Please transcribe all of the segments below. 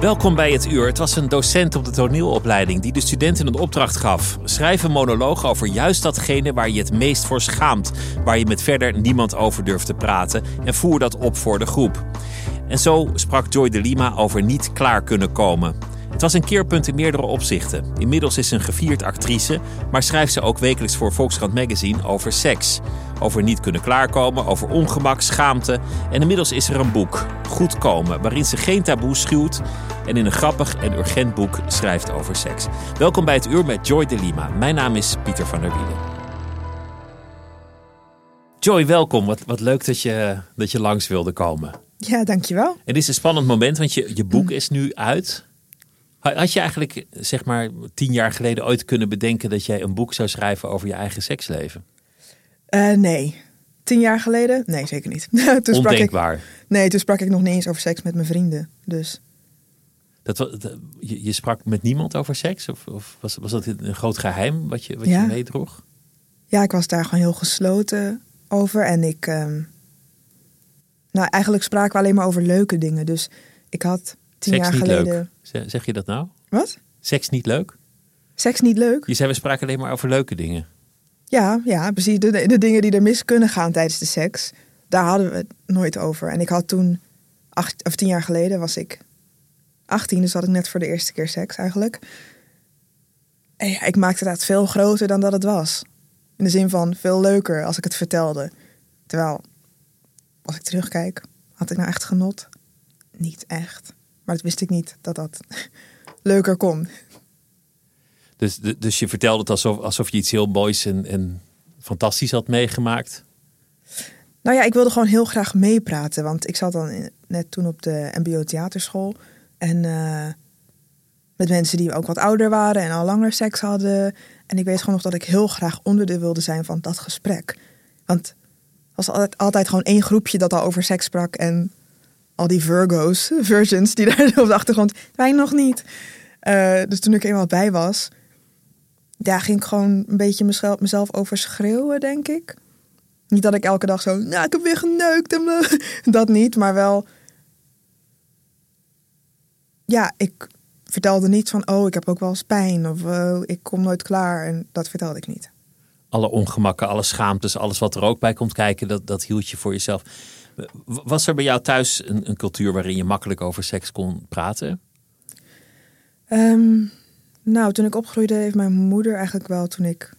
Welkom bij het uur. Het was een docent op de toneelopleiding die de studenten een opdracht gaf. Schrijf een monoloog over juist datgene waar je het meest voor schaamt, waar je met verder niemand over durft te praten en voer dat op voor de groep. En zo sprak Joy de Lima over niet klaar kunnen komen. Het was een keerpunt in meerdere opzichten. Inmiddels is ze een gevierd actrice, maar schrijft ze ook wekelijks voor Volkskrant Magazine over seks. Over niet kunnen klaarkomen, over ongemak, schaamte. En inmiddels is er een boek, Goed Komen, waarin ze geen taboe schuwt en in een grappig en urgent boek schrijft over seks. Welkom bij het uur met Joy de Lima. Mijn naam is Pieter van der Wielen. Joy, welkom. Wat, wat leuk dat je, dat je langs wilde komen. Ja, dankjewel. Het is een spannend moment, want je, je boek is nu uit. Had je eigenlijk, zeg maar, tien jaar geleden ooit kunnen bedenken dat jij een boek zou schrijven over je eigen seksleven? Uh, nee. Tien jaar geleden? Nee, zeker niet. toen Ondenkbaar. Ik, nee, toen sprak ik nog niet eens over seks met mijn vrienden. Dus. Dat, dat, je, je sprak met niemand over seks? Of, of, was, was dat een groot geheim wat je, wat je meedroeg? Ja, ik was daar gewoon heel gesloten over. En ik. Um, nou, eigenlijk spraken we alleen maar over leuke dingen. Dus ik had tien seks jaar niet geleden. Leuk. Zeg je dat nou? Wat? Seks niet leuk? Seks niet leuk? Je zei we spraken alleen maar over leuke dingen. Ja, ja precies. De, de dingen die er mis kunnen gaan tijdens de seks, daar hadden we het nooit over. En ik had toen, acht of tien jaar geleden, was ik 18, dus had ik net voor de eerste keer seks eigenlijk. En ja, ik maakte het veel groter dan dat het was. In de zin van veel leuker als ik het vertelde. Terwijl, als ik terugkijk, had ik nou echt genot? Niet echt. Maar dat wist ik niet dat dat leuker kon. Dus, dus je vertelde het alsof, alsof je iets heel moois en, en fantastisch had meegemaakt? Nou ja, ik wilde gewoon heel graag meepraten. Want ik zat dan net toen op de MBO theaterschool. En uh, met mensen die ook wat ouder waren en al langer seks hadden. En ik weet gewoon nog dat ik heel graag onderdeel wilde zijn van dat gesprek. Want er was altijd, altijd gewoon één groepje dat al over seks sprak. En al die Virgo's, virgins, die daar op de achtergrond, wij nog niet. Uh, dus toen ik eenmaal bij was, ja, ging ik gewoon een beetje mezelf, mezelf overschreeuwen, denk ik. Niet dat ik elke dag zo, nou, ik heb weer geneukt en dat niet, maar wel. Ja, ik vertelde niet van, oh, ik heb ook wel eens pijn of oh, ik kom nooit klaar. En dat vertelde ik niet. Alle ongemakken, alle schaamtes, alles wat er ook bij komt kijken, dat, dat hield je voor jezelf. Was er bij jou thuis een, een cultuur waarin je makkelijk over seks kon praten? Um, nou, toen ik opgroeide heeft mijn moeder eigenlijk wel toen ik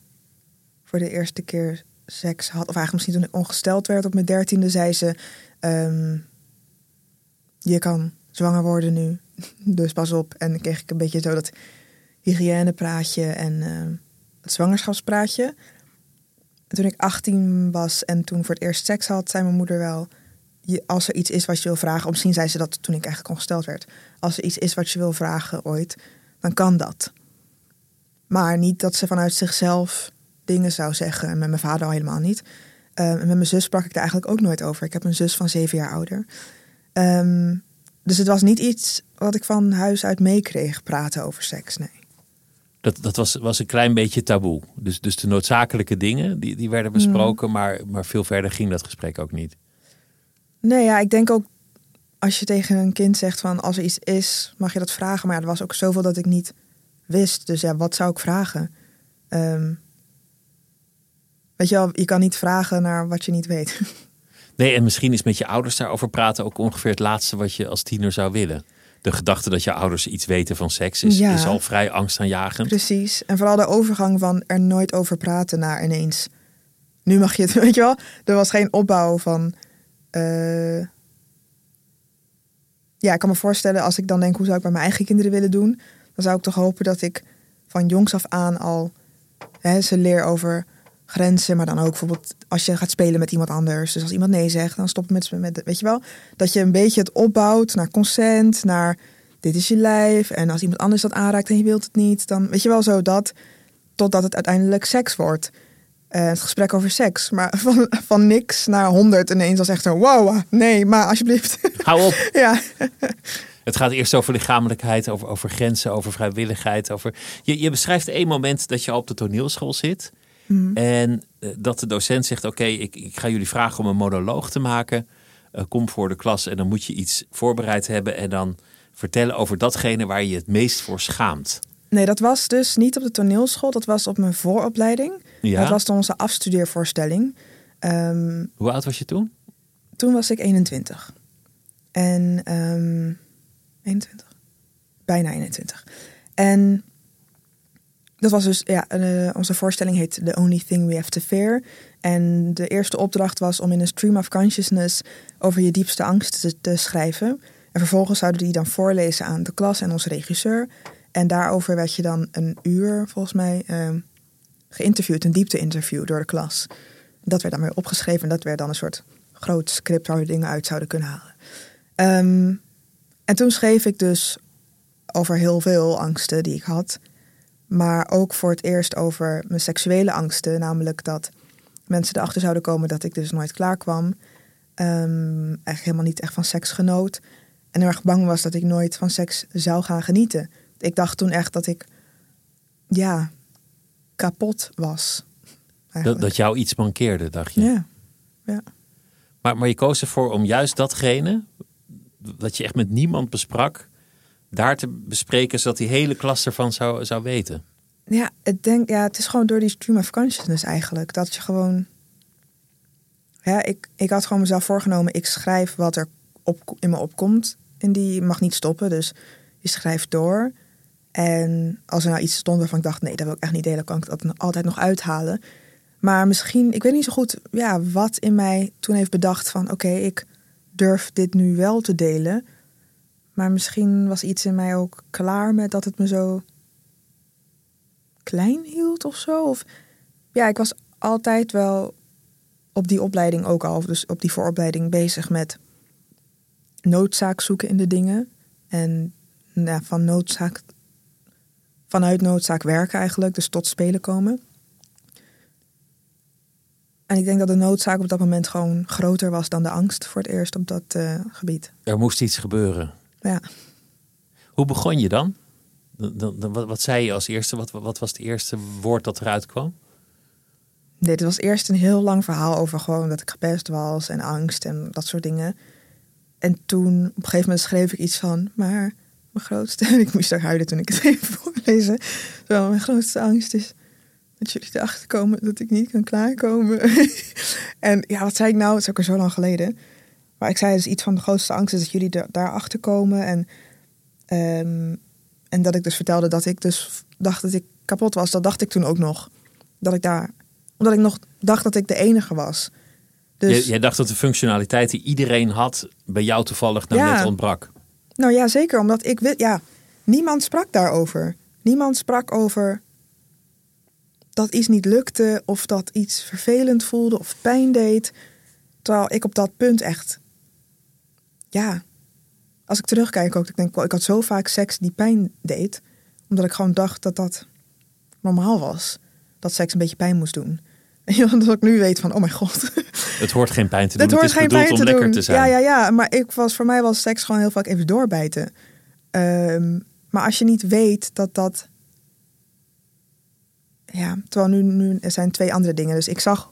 voor de eerste keer seks had, of eigenlijk misschien toen ik ongesteld werd op mijn dertiende, zei ze: um, Je kan zwanger worden nu, dus pas op. En dan kreeg ik een beetje zo dat hygiënepraatje en uh, het zwangerschapspraatje. En toen ik 18 was en toen voor het eerst seks had, zei mijn moeder wel: Als er iets is wat je wil vragen, misschien zei ze dat toen ik eigenlijk ongesteld werd. Als er iets is wat je wil vragen ooit, dan kan dat. Maar niet dat ze vanuit zichzelf dingen zou zeggen. En met mijn vader al helemaal niet. Um, en met mijn zus sprak ik daar eigenlijk ook nooit over. Ik heb een zus van zeven jaar ouder. Um, dus het was niet iets wat ik van huis uit meekreeg, praten over seks, nee. Dat, dat was, was een klein beetje taboe. Dus, dus de noodzakelijke dingen, die, die werden besproken, mm. maar, maar veel verder ging dat gesprek ook niet. Nee, ja, ik denk ook als je tegen een kind zegt van als er iets is, mag je dat vragen. Maar ja, er was ook zoveel dat ik niet wist. Dus ja, wat zou ik vragen? Ehm, weet je wel, je kan niet vragen naar wat je niet weet. Nee, en misschien is met je ouders daarover praten ook ongeveer het laatste wat je als tiener zou willen. De gedachte dat je ouders iets weten van seks is, Ja. is al vrij angstaanjagend. Precies. En vooral de overgang van er nooit over praten naar ineens. Nu mag je het, weet je wel. Er was geen opbouw van. eh, Ja, ik kan me voorstellen als ik dan denk hoe zou ik bij mijn eigen kinderen willen doen. Dan zou ik toch hopen dat ik van jongs af aan al hè, ze leer over grenzen. Maar dan ook bijvoorbeeld als je gaat spelen met iemand anders. Dus als iemand nee zegt, dan stop met, met weet je wel. Dat je een beetje het opbouwt naar consent, naar dit is je lijf. En als iemand anders dat aanraakt en je wilt het niet, dan weet je wel zo dat. Totdat het uiteindelijk seks wordt. Eh, het gesprek over seks. Maar van, van niks naar honderd ineens als echt zo, wow, nee, maar alsjeblieft. Hou op. ja. Het gaat eerst over lichamelijkheid, over, over grenzen, over vrijwilligheid. Over... Je, je beschrijft één moment dat je al op de toneelschool zit. En eh, dat de docent zegt: Oké, ik, ik ga jullie vragen om een monoloog te maken. Eh, kom voor de klas en dan moet je iets voorbereid hebben. En dan vertellen over datgene waar je het meest voor schaamt. Nee, dat was dus niet op de toneelschool. Dat was op mijn vooropleiding. Ja. Dat was dan onze afstudeervoorstelling. Ehm, Hoe oud was je toen? toen was ik 21. En ehm 21? Bijna 21. En dat was dus, ja, eh, onze voorstelling heet The Only Thing We Have to Fear. En de eerste opdracht was om in een stream of consciousness over je diepste angsten te, schrijven. En vervolgens zouden die dan voorlezen aan de klas en onze regisseur. En daarover werd je dan een uur, volgens mij, ehm, geïnterviewd, een diepte-interview door de klas. Dat werd dan weer opgeschreven en dat werd dan een soort groot script waar we dingen uit zouden kunnen halen. Ehm, en toen schreef ik dus over heel veel angsten die ik had. Maar ook voor het eerst over mijn seksuele angsten. Namelijk dat mensen erachter zouden komen dat ik dus nooit klaar kwam. Ehm, eigenlijk helemaal niet echt van seks genoot. En heel erg bang was dat ik nooit van seks zou gaan genieten. Ik dacht toen echt dat ik, ja, kapot was. Dat jou iets mankeerde, dacht je. Ja, ja. Maar, maar je koos ervoor om juist datgene, wat je echt met niemand besprak, daar te bespreken, zodat die hele klas ervan zou, zou weten. Ja, ik denk, ja, het is gewoon door die stream of consciousness eigenlijk. Dat je gewoon. Ja, ik, ik had gewoon mezelf voorgenomen, ik schrijf wat er op, in me opkomt. En die mag niet stoppen, dus je schrijft door. En als er nou iets stond waarvan ik dacht, nee, dat wil ik echt niet delen, kan ik dat altijd nog uithalen. Maar misschien, ik weet niet zo goed ja, wat in mij toen heeft bedacht van, oké, ik durf dit nu wel te delen. Maar misschien was iets in mij ook klaar met dat het me zo klein hield of zo. Of, ja, ik was altijd wel op die opleiding ook al, dus op die vooropleiding bezig met noodzaak zoeken in de dingen. En ja, van noodzaak, vanuit noodzaak werken eigenlijk, dus tot spelen komen. En ik denk dat de noodzaak op dat moment gewoon groter was dan de angst voor het eerst op dat eh, gebied. Er moest iets gebeuren. Ja. Hoe begon je dan? Dan- dan- dan- wat, wat zei je als eerste? Wat, wat was het eerste woord dat eruit kwam? Nee, dit was eerst een heel lang verhaal over gewoon dat ik gepest was en angst en dat soort dingen. En toen, op een gegeven moment schreef ik iets van, maar mijn grootste, en ik moest ook huilen toen ik het even voorlezen. Mijn grootste angst is dat jullie erachter komen dat ik niet kan klaarkomen. en ja, wat zei ik nou? Het is ook al zo lang geleden. Maar ik zei dus iets van de grootste angst is dat jullie er- daarachter komen. En, ehm, en dat ik dus vertelde dat ik dus dacht dat ik kapot was. Dat dacht ik toen ook nog. Dat ik daar omdat ik nog dacht dat ik de enige was. Dus, Jij, jij dacht dat de functionaliteit die iedereen had, bij jou toevallig nou Ja. net ontbrak. nou ja, zeker. Omdat ik weet, ja, niemand sprak daarover. Niemand sprak over dat iets niet lukte of dat iets vervelend voelde of pijn deed. Terwijl ik op dat punt echt, ja, als ik terugkijk ook, ik denk, ik had zo vaak seks die pijn deed, omdat ik gewoon dacht dat dat normaal was. Dat seks een beetje pijn moest doen. En dat ik nu weet van, oh mijn god, Het hoort geen pijn te doen. Het hoort is geen pijn om te lekker doen. te zijn. Ja, ja, ja. Maar ik was, voor mij was seks gewoon heel vaak even doorbijten. Ehm, maar als je niet weet dat dat... Ja, terwijl nu, nu er zijn twee andere dingen. Dus ik zag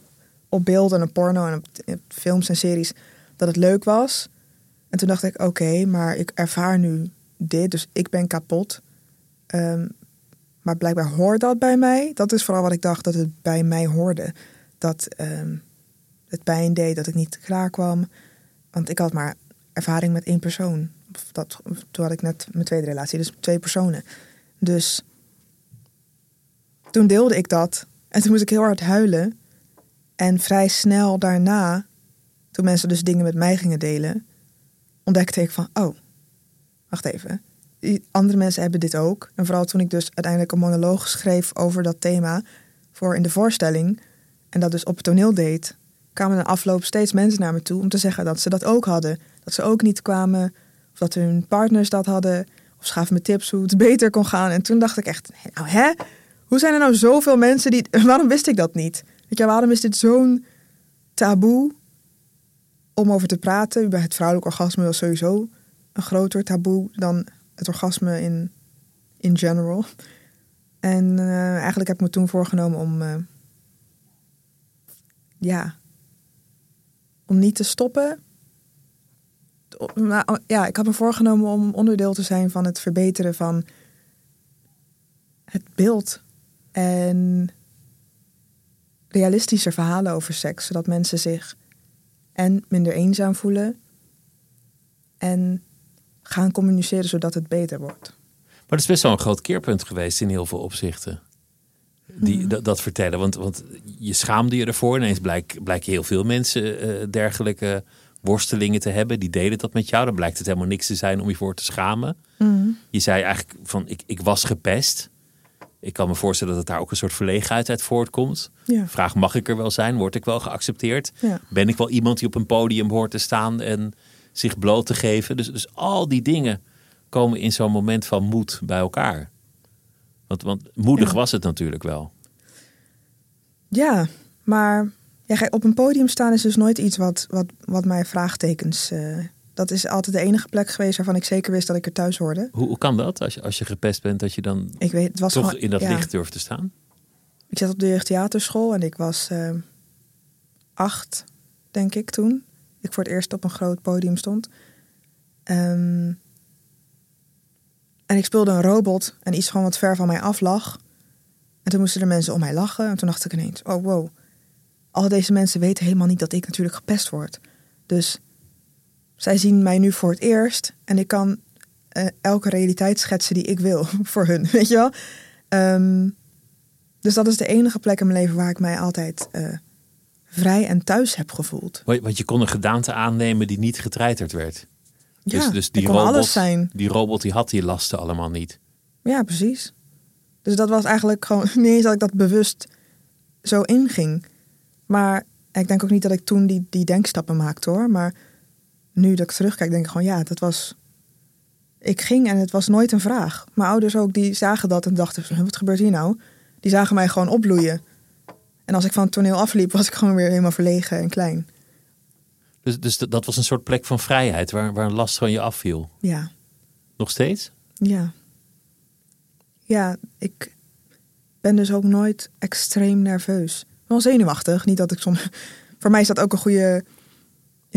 op beelden en op porno en op films en series dat het leuk was. En toen dacht ik, oké, maar ik ervaar nu dit. Dus ik ben kapot. Ehm, Maar blijkbaar hoort dat bij mij. Dat is vooral wat ik dacht dat het bij mij hoorde. Dat ehm, het pijn deed, dat ik niet klaar kwam. Want ik had maar ervaring met één persoon. Dat, toen had ik net mijn tweede relatie, dus twee personen. Dus toen deelde ik dat. En toen moest ik heel hard huilen. En vrij snel daarna, toen mensen dus dingen met mij gingen delen, ontdekte ik van, oh, wacht even. Andere mensen hebben dit ook. En vooral toen ik dus uiteindelijk een monoloog schreef over dat thema voor in de voorstelling en dat dus op het toneel deed, kwamen de afloop steeds mensen naar me toe om te zeggen dat ze dat ook hadden. Dat ze ook niet kwamen, of dat hun partners dat hadden, of ze gaven me tips hoe het beter kon gaan. En toen dacht ik echt, nou hè? Hoe zijn er nou zoveel mensen die... Waarom wist ik dat niet? Weet je, waarom is dit zo'n taboe om over te praten? Bij het vrouwelijk orgasme was sowieso een groter taboe dan het orgasme in, in general. En uh, eigenlijk heb ik me toen voorgenomen om... Uh, ja, om niet te stoppen. Maar, ja, ik had me voorgenomen om onderdeel te zijn van het verbeteren van het beeld en realistischer verhalen over seks, zodat mensen zich en minder eenzaam voelen en gaan communiceren zodat het beter wordt. Maar dat is best wel een groot keerpunt geweest in heel veel opzichten. Die, dat, vertellen. Want, want je schaamde je ervoor. Ineens blijken blijk heel veel mensen uh, dergelijke worstelingen te hebben. Die deden dat met jou. Dan blijkt het helemaal niks te zijn om je voor te schamen. Hmm. Je zei eigenlijk van ik, ik was gepest. Ik kan me voorstellen dat daar ook een soort verlegenheid uit voortkomt. Ja. Vraag, mag ik er wel zijn? Word ik wel geaccepteerd? Ben ik wel iemand die op een podium hoort te staan en zich bloot te geven? Dus, dus al die dingen komen in zo'n moment van moed bij elkaar. Want, want moedig was het natuurlijk wel. Ja, maar ja, op een podium staan is dus nooit iets wat, wat, wat mij vraagtekens uh, dat is altijd de enige plek geweest waarvan ik zeker wist dat ik er thuis hoorde. Hoe, hoe kan dat als je, als je gepest bent, dat je dan ik weet, het was toch in dat licht durft te staan? Ik zat op de jeugdtheaterschool en ik was uh, acht, denk ik, toen. Ik voor het eerst op een groot podium stond. Um, en ik speelde een robot en iets gewoon wat ver van mij af lag. En toen moesten de mensen om mij lachen. En toen dacht ik ineens, oh wow. Al deze mensen weten helemaal niet dat ik natuurlijk gepest word. Dus zij zien mij nu voor het eerst en ik kan uh, elke realiteit schetsen die ik wil voor hun, weet je wel. Um, dus dat is de enige plek in mijn leven waar ik mij altijd uh, vrij en thuis heb gevoeld. Want je kon een gedaante aannemen die niet getreiterd werd. Ja, dus, dus die kon robot, alles zijn. Die robot die had die lasten allemaal niet. Ja, precies. Dus dat was eigenlijk gewoon niet eens dat ik dat bewust zo inging. Maar ik denk ook niet dat ik toen die, die denkstappen maakte hoor. Maar nu dat ik terugkijk, denk ik gewoon, ja, dat was. Ik ging en het was nooit een vraag. Mijn ouders ook, die zagen dat en dachten, wat gebeurt hier nou? Die zagen mij gewoon opbloeien. En als ik van het toneel afliep, was ik gewoon weer helemaal verlegen en klein. Dus, dus dat was een soort plek van vrijheid waar, waar een last van je afviel? Ja. Nog steeds? Ja. Ja, ik ben dus ook nooit extreem nerveus. Wel zenuwachtig. Niet dat ik soms. Voor mij is dat ook een goede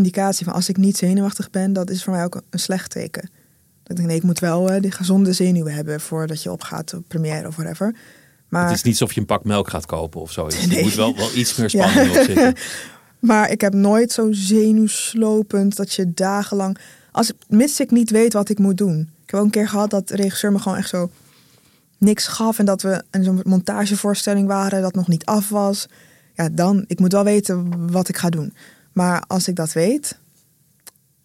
indicatie van als ik niet zenuwachtig ben, dat is voor mij ook een slecht teken. Dat ik denk, nee, ik moet wel uh, die gezonde zenuwen hebben voordat je opgaat op première of whatever. Maar... Het is niet alsof je een pak melk gaat kopen of zoiets. Nee. Je moet wel, wel iets meer spanning ja. op zitten. maar ik heb nooit zo zenuwslopend dat je dagenlang... Als, mits ik niet weet wat ik moet doen. Ik heb ook een keer gehad dat de regisseur me gewoon echt zo niks gaf. En dat we in zo'n montagevoorstelling waren dat nog niet af was. Ja, dan, ik moet wel weten wat ik ga doen. Maar als ik dat weet,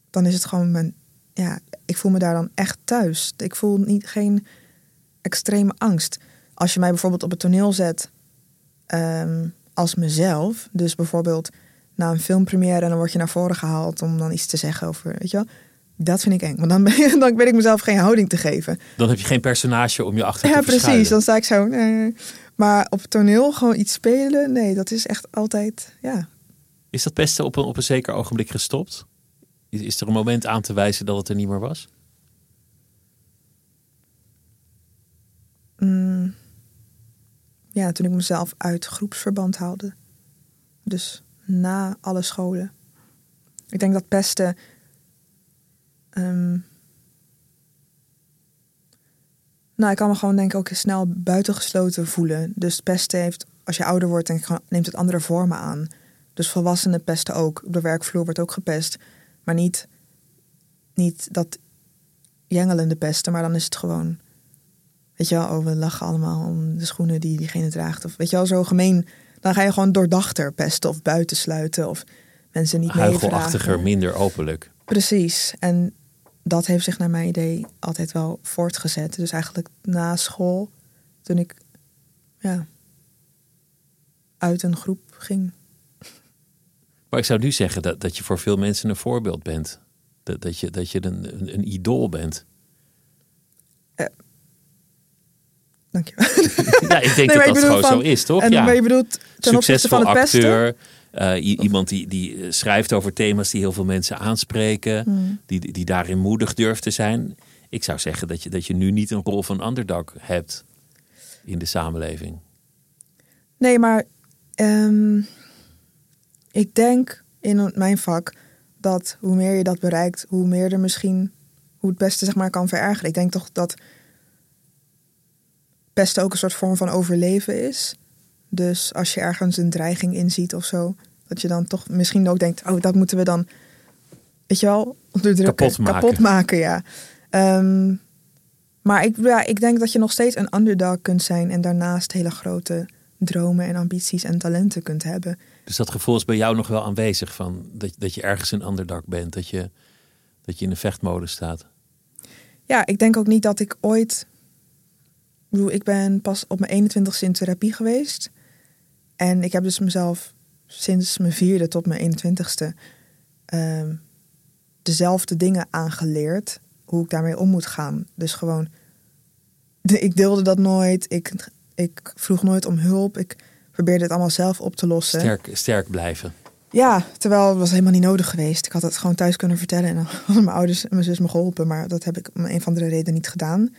dan is het gewoon mijn. Ja, ik voel me daar dan echt thuis. Ik voel niet, geen extreme angst. Als je mij bijvoorbeeld op het toneel zet um, als mezelf, dus bijvoorbeeld na een filmpremière en dan word je naar voren gehaald om dan iets te zeggen over, weet je wel, dat vind ik eng. Want dan, ben je, dan weet ik mezelf geen houding te geven. Dan heb je geen personage om je achter te Ja, precies. Dan sta ik zo. Nee. Maar op het toneel gewoon iets spelen, nee, dat is echt altijd, ja, is dat pesten op een, op een zeker ogenblik gestopt? Is, is er een moment aan te wijzen dat het er niet meer was? Mm. Ja, toen ik mezelf uit groepsverband haalde. Dus na alle scholen. Ik denk dat pesten. Um, Nou, ik kan me gewoon denk ik ook snel buitengesloten voelen. Dus pesten heeft, als je ouder wordt, gewoon- neemt het andere vormen aan. Dus volwassenen pesten ook. Op de werkvloer wordt ook gepest. Maar niet, niet dat jengelende pesten, maar dan is het gewoon... Weet je wel, oh, we lachen allemaal om de schoenen die diegene draagt. Of weet je wel, zo gemeen. Dan ga je gewoon doordachter pesten of buitensluiten of mensen niet Huichelachtiger, meevragen. minder openlijk. Precies. En dat heeft zich naar mijn idee altijd wel voortgezet. Dus eigenlijk na school, toen ik ja, uit een groep ging. Maar ik zou nu zeggen dat, dat je voor veel mensen een voorbeeld bent. Dat, dat je, dat je een, een, een idool bent. Dank je. Ja, ik denk Nee, dat dat gewoon van- zo is, toch? En, ja. Maar je bedoelt ten opzichte Succesvol van het acteur. eh, i- iemand die, die eh, schrijft over thema's die heel veel mensen aanspreken. Hmm. Die, die daarin moedig durft te zijn. Ik zou zeggen dat je, dat je nu niet een rol van underdog hebt in de samenleving. Nee, maar ehm, ik denk in mijn vak dat hoe meer je dat bereikt, hoe meer er misschien hoe het beste zeg maar kan verergeren. Ik denk toch dat pesten ook een soort vorm van overleven is. Dus als je ergens een dreiging in ziet of zo, dat je dan toch misschien ook denkt, oh, dat moeten we dan, weet je wel, onderdrukken, Kapot maken. kapot maken, ja. Ehm, maar ik, ja, ik denk dat je nog steeds een underdog kunt zijn en daarnaast hele grote dromen en ambities en talenten kunt hebben. Dus dat gevoel is bij jou nog wel aanwezig van dat, dat je ergens een underdog bent. Dat je, dat je in de vechtmodus staat. Ja, ik denk ook niet dat ik ooit. Ik ben pas op mijn 21ste in therapie geweest. En ik heb dus mezelf sinds mijn vierde tot mijn 21ste ehm, dezelfde dingen aangeleerd. Hoe ik daarmee om moet gaan. Dus gewoon, ik deelde dat nooit. Ik, ik vroeg nooit om hulp. Ik probeerde het allemaal zelf op te lossen. Sterk, sterk blijven. Ja, terwijl het was helemaal niet nodig geweest. Ik had het gewoon thuis kunnen vertellen en dan hadden mijn ouders en mijn zus me geholpen. Maar dat heb ik om een van de redenen niet gedaan.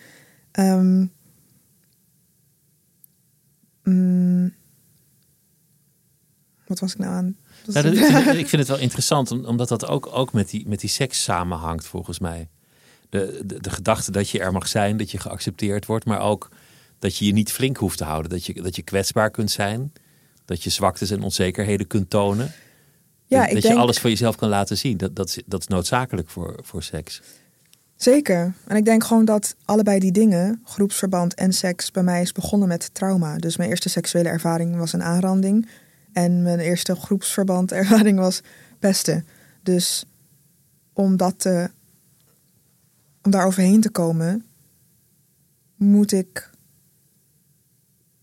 Ehm, mm, wat was ik nou aan? Nou, dat- ik, vind, het- ik vind het wel interessant, om- omdat dat ook, ook met, die, met die seks samenhangt, volgens mij. De, de, de gedachte dat je er mag zijn, dat je geaccepteerd wordt, maar ook dat je je niet flink hoeft te houden. Dat je, dat je kwetsbaar kunt zijn, dat je zwaktes en onzekerheden kunt tonen. ja, dat ik dat denk je alles van jezelf kan laten zien. Dat, dat, is, dat is noodzakelijk voor, voor seks. zeker. En ik denk gewoon dat allebei die dingen, groepsverband en seks, bij mij is begonnen met trauma. Dus mijn eerste seksuele ervaring was een aanranding. En mijn eerste groepsverband ervaring was pesten. Dus om dat te, om daar overheen te komen, moet ik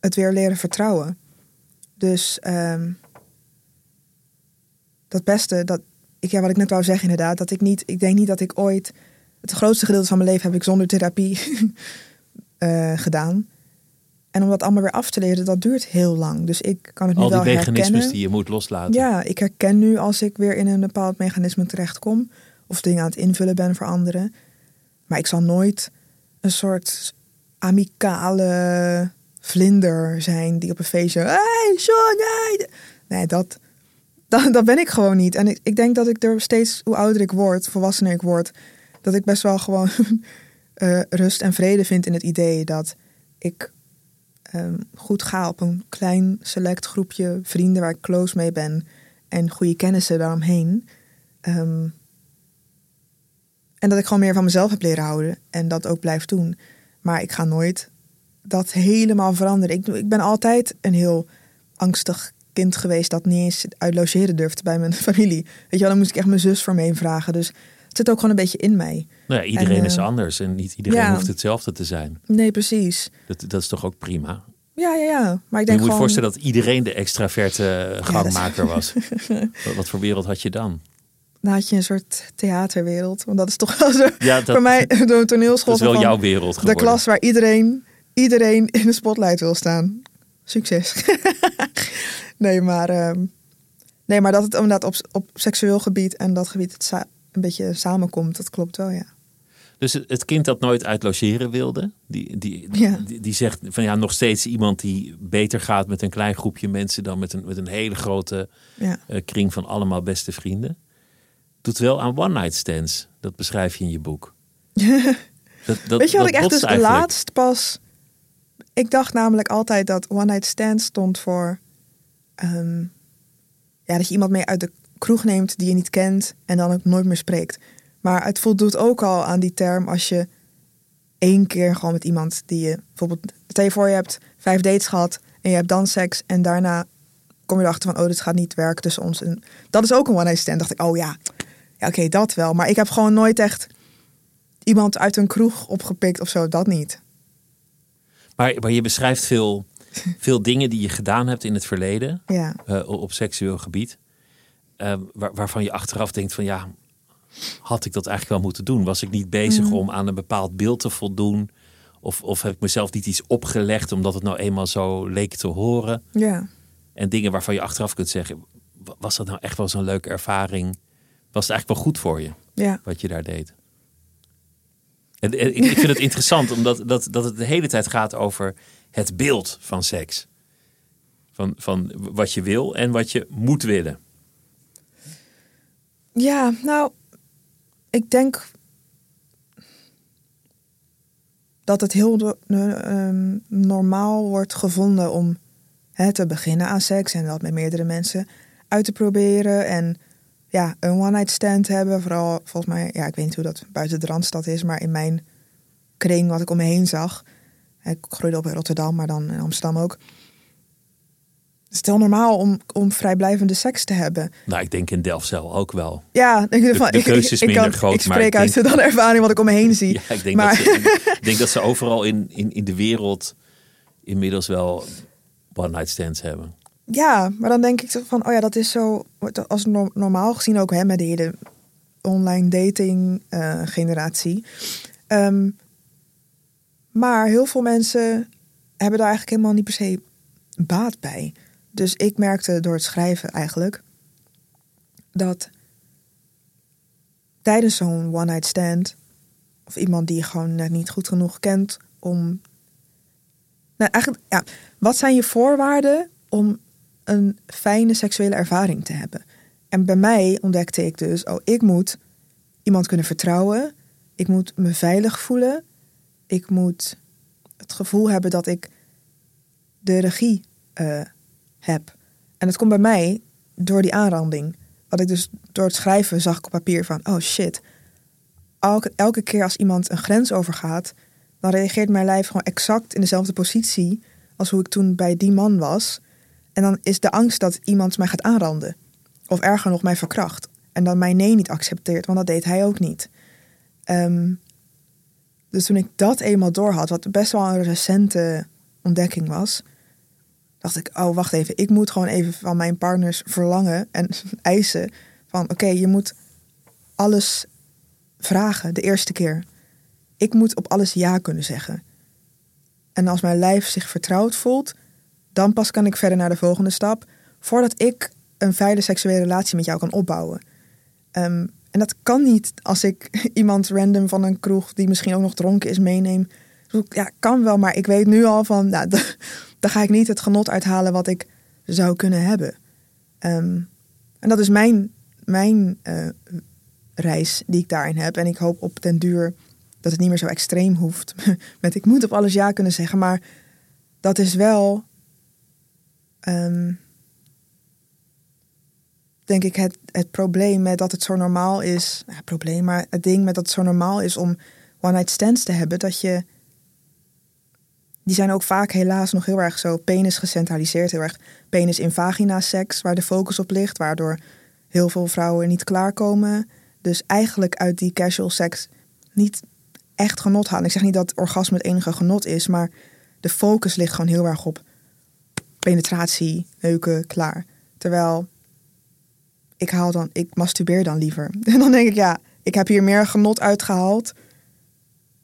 het weer leren vertrouwen. Dus ehm, dat beste, dat, ik, ja, wat ik net wou zeggen inderdaad, dat ik niet, ik denk niet dat ik ooit, het grootste gedeelte van mijn leven heb ik zonder therapie eh, gedaan. En om dat allemaal weer af te leren, dat duurt heel lang. Dus ik kan het nu Al die wel mechanismes herkennen. die je moet loslaten. Ja, ik herken nu als ik weer in een bepaald mechanisme terechtkom. Of dingen aan het invullen ben voor anderen. Maar ik zal nooit een soort amicale vlinder zijn die op een feestje. Hey, Sean, hey! Nee, dat, dat, dat ben ik gewoon niet. En ik, ik denk dat ik er steeds, hoe ouder ik word, volwassener ik word, dat ik best wel gewoon eh, rust en vrede vind in het idee dat ik ehm, goed ga op een klein select groepje vrienden waar ik close mee ben en goede kennissen daaromheen. Ehm, en dat ik gewoon meer van mezelf heb leren houden en dat ook blijf doen. Maar ik ga nooit dat helemaal veranderen. Ik, ik ben altijd een heel angstig kind geweest dat niet eens uit logeren durfde bij mijn familie. Weet je wel, dan moest ik echt mijn zus voor me vragen. Dus het zit ook gewoon een beetje in mij. Nou ja, iedereen En, is eh, anders en niet iedereen ja. hoeft hetzelfde te zijn. Nee, precies. Dat, dat is toch ook prima? Ja, ja, ja. Maar ik je denk moet je voorstellen dat iedereen de extraverte gangmaker was. wat, wat voor wereld had je dan? Dan had je een soort theaterwereld. Want dat is toch wel zo. Ja, dat, voor mij door toneelschool. dat is wel van jouw wereld De geworden. klas waar iedereen, iedereen in de spotlight wil staan. Succes. nee, maar, ehm, nee, maar dat het inderdaad op, op seksueel gebied en dat gebied het een beetje samenkomt, dat klopt wel, ja. Dus het, kind dat nooit uit logeren wilde, die, die, Ja. die, die zegt van ja, nog steeds iemand die beter gaat met een klein groepje mensen dan met een, met een hele grote ja. eh, kring van allemaal beste vrienden. Doet wel aan one night stands. Dat beschrijf je in je boek. Dat, dat, Weet je wat dat ik echt dus eigenlijk. laatst pas... Ik dacht namelijk altijd dat One Night Stand stond voor... ehm, ja, dat je iemand mee uit de kroeg neemt die je niet kent... en dan ook nooit meer spreekt. Maar het voldoet ook al aan die term als je één keer gewoon met iemand die je... Bijvoorbeeld, stel voor je hebt vijf dates gehad en je hebt dan seks... en daarna kom je erachter van, oh, dit gaat niet werken tussen ons. En dat is ook een One Night Stand. dacht ik, oh ja, ja oké, dat wel. Maar ik heb gewoon nooit echt iemand uit een kroeg opgepikt of zo, dat niet. Maar, maar je beschrijft veel, veel dingen die je gedaan hebt in het verleden. Ja, eh, op seksueel gebied. eh, waar, waarvan je achteraf denkt van ja, had ik dat eigenlijk wel moeten doen? Was ik niet bezig Mhm. om aan een bepaald beeld te voldoen? Of, of heb ik mezelf niet iets opgelegd omdat het nou eenmaal zo leek te horen? ja. En dingen waarvan je achteraf kunt zeggen, wa- was dat nou echt wel zo'n leuke ervaring? Was het eigenlijk wel goed voor je, Ja, wat je daar deed? En, en ik, vind het interessant, omdat dat, dat het de hele tijd gaat over het beeld van seks. Van, van wat je wil en wat je moet willen. ja nou, ik denk dat het heel eh, ehm, normaal wordt gevonden om hè, te beginnen aan seks en dat met meerdere mensen uit te proberen en ja, een one-night stand hebben. Vooral volgens mij, ja, ik weet niet hoe dat buiten de Randstad is, maar in mijn kring wat ik om me heen zag. Ik groeide op in Rotterdam, maar dan in Amsterdam ook. Het is heel normaal om, om vrijblijvende seks te hebben. Nou, ik denk in Delfzijl ook wel. Ja, denk ik De- van, de ik, keuze ik, is ik, minder kan, groot, ik spreek uit denk- de ervaring wat ik om me heen zie. Ja, ik denk, Maar- dat, ze, ik denk dat ze overal in, in, in de wereld inmiddels wel one-night stands hebben. Ja, maar dan denk ik zo van, oh ja, dat is zo, als no- normaal gezien ook hè, met de hele online dating eh, generatie. Ehm, maar heel veel mensen hebben daar eigenlijk helemaal niet per se baat bij. Dus ik merkte door het schrijven eigenlijk dat tijdens zo'n one-night stand of iemand die je gewoon net niet goed genoeg kent om. Nou, eigenlijk, ja, wat zijn je voorwaarden om een fijne seksuele ervaring te hebben? En bij mij ontdekte ik dus, oh, ik moet iemand kunnen vertrouwen. Ik moet me veilig voelen. Ik moet het gevoel hebben dat ik de regie eh, heb. En dat komt bij mij door die aanranding. Wat ik dus door het schrijven zag ik op papier van, oh shit. Elke, elke keer als iemand een grens overgaat, dan reageert mijn lijf gewoon exact in dezelfde positie als hoe ik toen bij die man was. En dan is de angst dat iemand mij gaat aanranden. Of erger nog, mij verkracht. En dan mijn nee niet accepteert, want dat deed hij ook niet. Ehm, dus toen ik dat eenmaal doorhad, wat best wel een recente ontdekking was, dacht ik, oh wacht even, ik moet gewoon even van mijn partners verlangen en eisen van, oké, je moet alles vragen de eerste keer. Ik moet op alles ja kunnen zeggen. En als mijn lijf zich vertrouwd voelt, dan pas kan ik verder naar de volgende stap, voordat ik een veilige seksuele relatie met jou kan opbouwen. Ehm, en dat kan niet als ik iemand random van een kroeg die misschien ook nog dronken is meeneem. Ja, kan wel, maar ik weet nu al van, nou, da- daar ga ik niet het genot uithalen wat ik zou kunnen hebben. Ehm, en dat is mijn, mijn eh, reis die ik daarin heb. En ik hoop op den duur dat het niet meer zo extreem hoeft. Met ik moet op alles ja kunnen zeggen, maar dat is wel, ehm, denk ik, het, het probleem met dat het zo normaal is. Ja, probleem, maar het ding met dat het zo normaal is om one-night stands te hebben, dat je. Die zijn ook vaak helaas nog heel erg zo penis gecentraliseerd. Heel erg penis in vagina seks, waar de focus op ligt. Waardoor heel veel vrouwen niet klaarkomen. Dus eigenlijk uit die casual seks niet echt genot halen. Ik zeg niet dat orgasme het enige genot is, maar de focus ligt gewoon heel erg op penetratie, neuken, klaar. Terwijl ik haal dan, ik masturbeer dan liever. En dan denk ik, ja, ik heb hier meer genot uitgehaald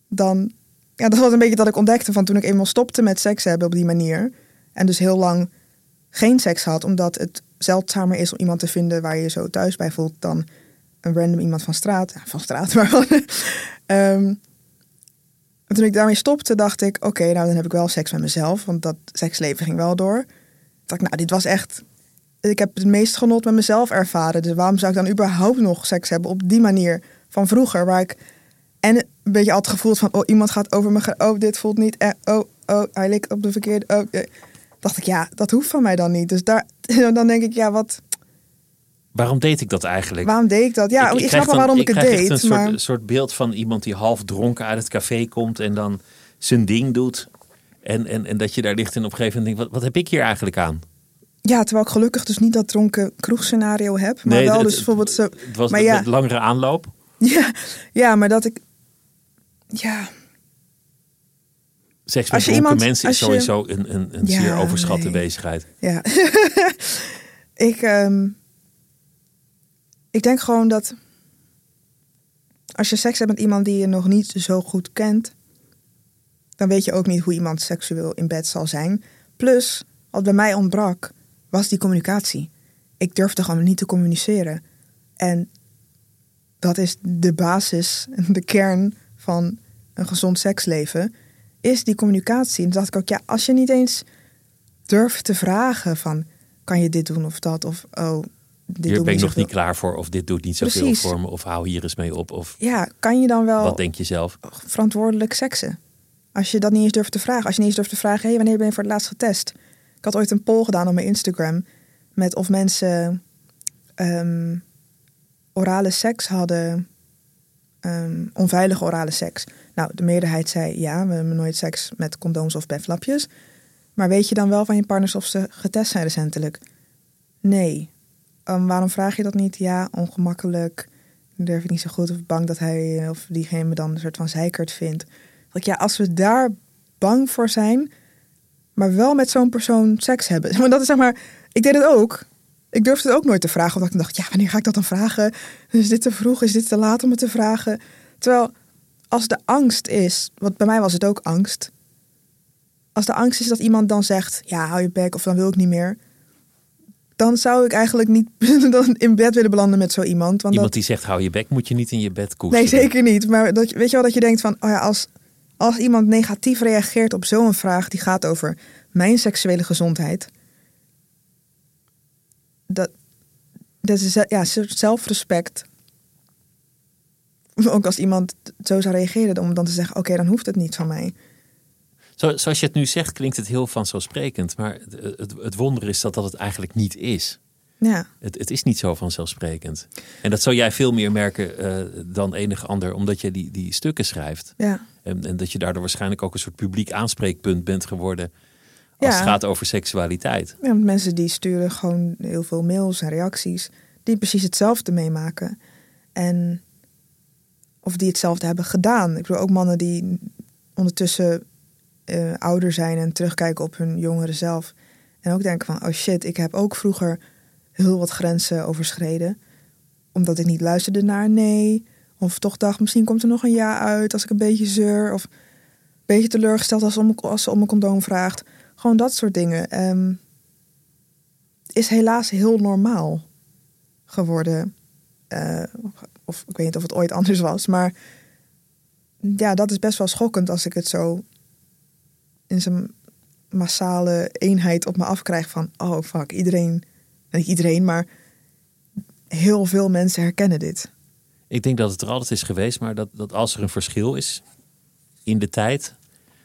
dan. Ja, dat was een beetje dat ik ontdekte van toen ik eenmaal stopte met seks hebben op die manier. En dus heel lang geen seks had, omdat het zeldzamer is om iemand te vinden waar je zo thuis bij voelt dan een random iemand van straat. Van straat, maar wel. En toen ik daarmee stopte, dacht ik: oké, nou dan heb ik wel seks met mezelf, want dat seksleven ging wel door. Toen dacht ik, nou, dit was echt. Ik heb het meest genot met mezelf ervaren. Dus waarom zou ik dan überhaupt nog seks hebben op die manier van vroeger, waar ik. En een beetje altijd gevoeld van, oh, iemand gaat over me, oh, dit voelt niet, eh, oh, oh, hij likt op de verkeerde, oh, eh. dacht ik, ja, dat hoeft van mij dan niet. Dus daar, dan denk ik, ja, wat, Waarom deed ik dat eigenlijk? waarom deed ik dat? Ja, ik, snap wel waarom ik, het krijg echt deed, een maar soort, soort beeld van iemand die half dronken uit het café komt en dan zijn ding doet. En, en, en dat je daar ligt en op een gegeven moment denkt, wat, wat heb ik hier eigenlijk aan? ja, terwijl ik gelukkig dus niet dat dronken kroegscenario heb, maar wel het- dus bijvoorbeeld zo, Het was maar ja. langere aanloop. ja, ja, maar dat ik, ja, Seks met dronken iemand- mensen is je- sowieso een, een, een Ja, zeer overschatte nee. bezigheid. Ja. ik, ehm, ik denk gewoon dat als je seks hebt met iemand die je nog niet zo goed kent, dan weet je ook niet hoe iemand seksueel in bed zal zijn. Plus, wat bij mij ontbrak, was die communicatie. Ik durfde gewoon niet te communiceren. En dat is de basis, de kern van een gezond seksleven, is die communicatie. En dacht ik ook, ja, als je niet eens durf te vragen van kan je dit doen of dat of oh dit Hier ben ik nog niet klaar voor of dit doet niet zoveel Precies. voor me of hou hier eens mee op of Ja, kan je dan wel wat denk je zelf? verantwoordelijk seksen? Als je dat niet eens durft te vragen, als je niet eens durft te vragen, hey, wanneer ben je voor het laatst getest? Ik had ooit een poll gedaan op mijn Instagram met of mensen ehm, orale seks hadden, ehm, onveilige orale seks. Nou, de meerderheid zei ja, we hebben nooit seks met condooms of bedflapjes. Maar weet je dan wel van je partners of ze getest zijn recentelijk? Nee. Ehm, waarom vraag je dat niet? Ja, ongemakkelijk. Durf ik niet zo goed of bang dat hij of diegene me dan een soort van zeikert vindt. Dat ja, als we daar bang voor zijn, maar wel met zo'n persoon seks hebben. Maar dat is zeg maar, ik deed het ook. Ik durfde het ook nooit te vragen, omdat ik dacht, ja, wanneer ga ik dat dan vragen? Is dit te vroeg? Is dit te laat om het te vragen? Terwijl, als de angst is, want bij mij was het ook angst. Als de angst is dat iemand dan zegt, ja, hou je bek of dan wil ik niet meer. Dan zou ik eigenlijk niet in bed willen belanden met zo iemand. Want Iemand dat, die zegt hou je bek moet je niet in je bed koesteren. Nee, zeker niet. Maar dat, weet je wel dat je denkt van, oh ja, als, als iemand negatief reageert op zo'n vraag die gaat over mijn seksuele gezondheid, dat, dat is ja, zelfrespect. Ook als iemand zo zou reageren, om dan te zeggen, oké, dan hoeft het niet van mij. Zo, zoals je het nu zegt klinkt het heel vanzelfsprekend. Maar het, het, het wonder is dat dat het eigenlijk niet is. Ja, Het, het is niet zo vanzelfsprekend. En dat zou jij veel meer merken eh, dan enig ander, omdat je die, die stukken schrijft. ja, En, en dat je daardoor waarschijnlijk ook een soort publiek aanspreekpunt bent geworden als Ja. het gaat over seksualiteit. ja. want Mensen die sturen gewoon heel veel mails en reacties die precies hetzelfde meemaken. En of die hetzelfde hebben gedaan. Ik bedoel ook mannen die ondertussen eh, ouder zijn en terugkijken op hun jongere zelf. En ook denken van, oh shit, ik heb ook vroeger heel wat grenzen overschreden. Omdat ik niet luisterde naar nee. Of toch dacht, misschien komt er nog een ja uit als ik een beetje zeur. Of een beetje teleurgesteld als, om, als ze om een condoom vraagt. Gewoon dat soort dingen. ehm, is helaas heel normaal geworden. Eh, of ik weet niet of het ooit anders was. Maar ja, dat is best wel schokkend als ik het zo in zijn massale eenheid op me afkrijg van oh fuck, iedereen, niet iedereen, maar heel veel mensen herkennen dit. Ik denk dat het er altijd is geweest, maar dat, dat als er een verschil is in de tijd,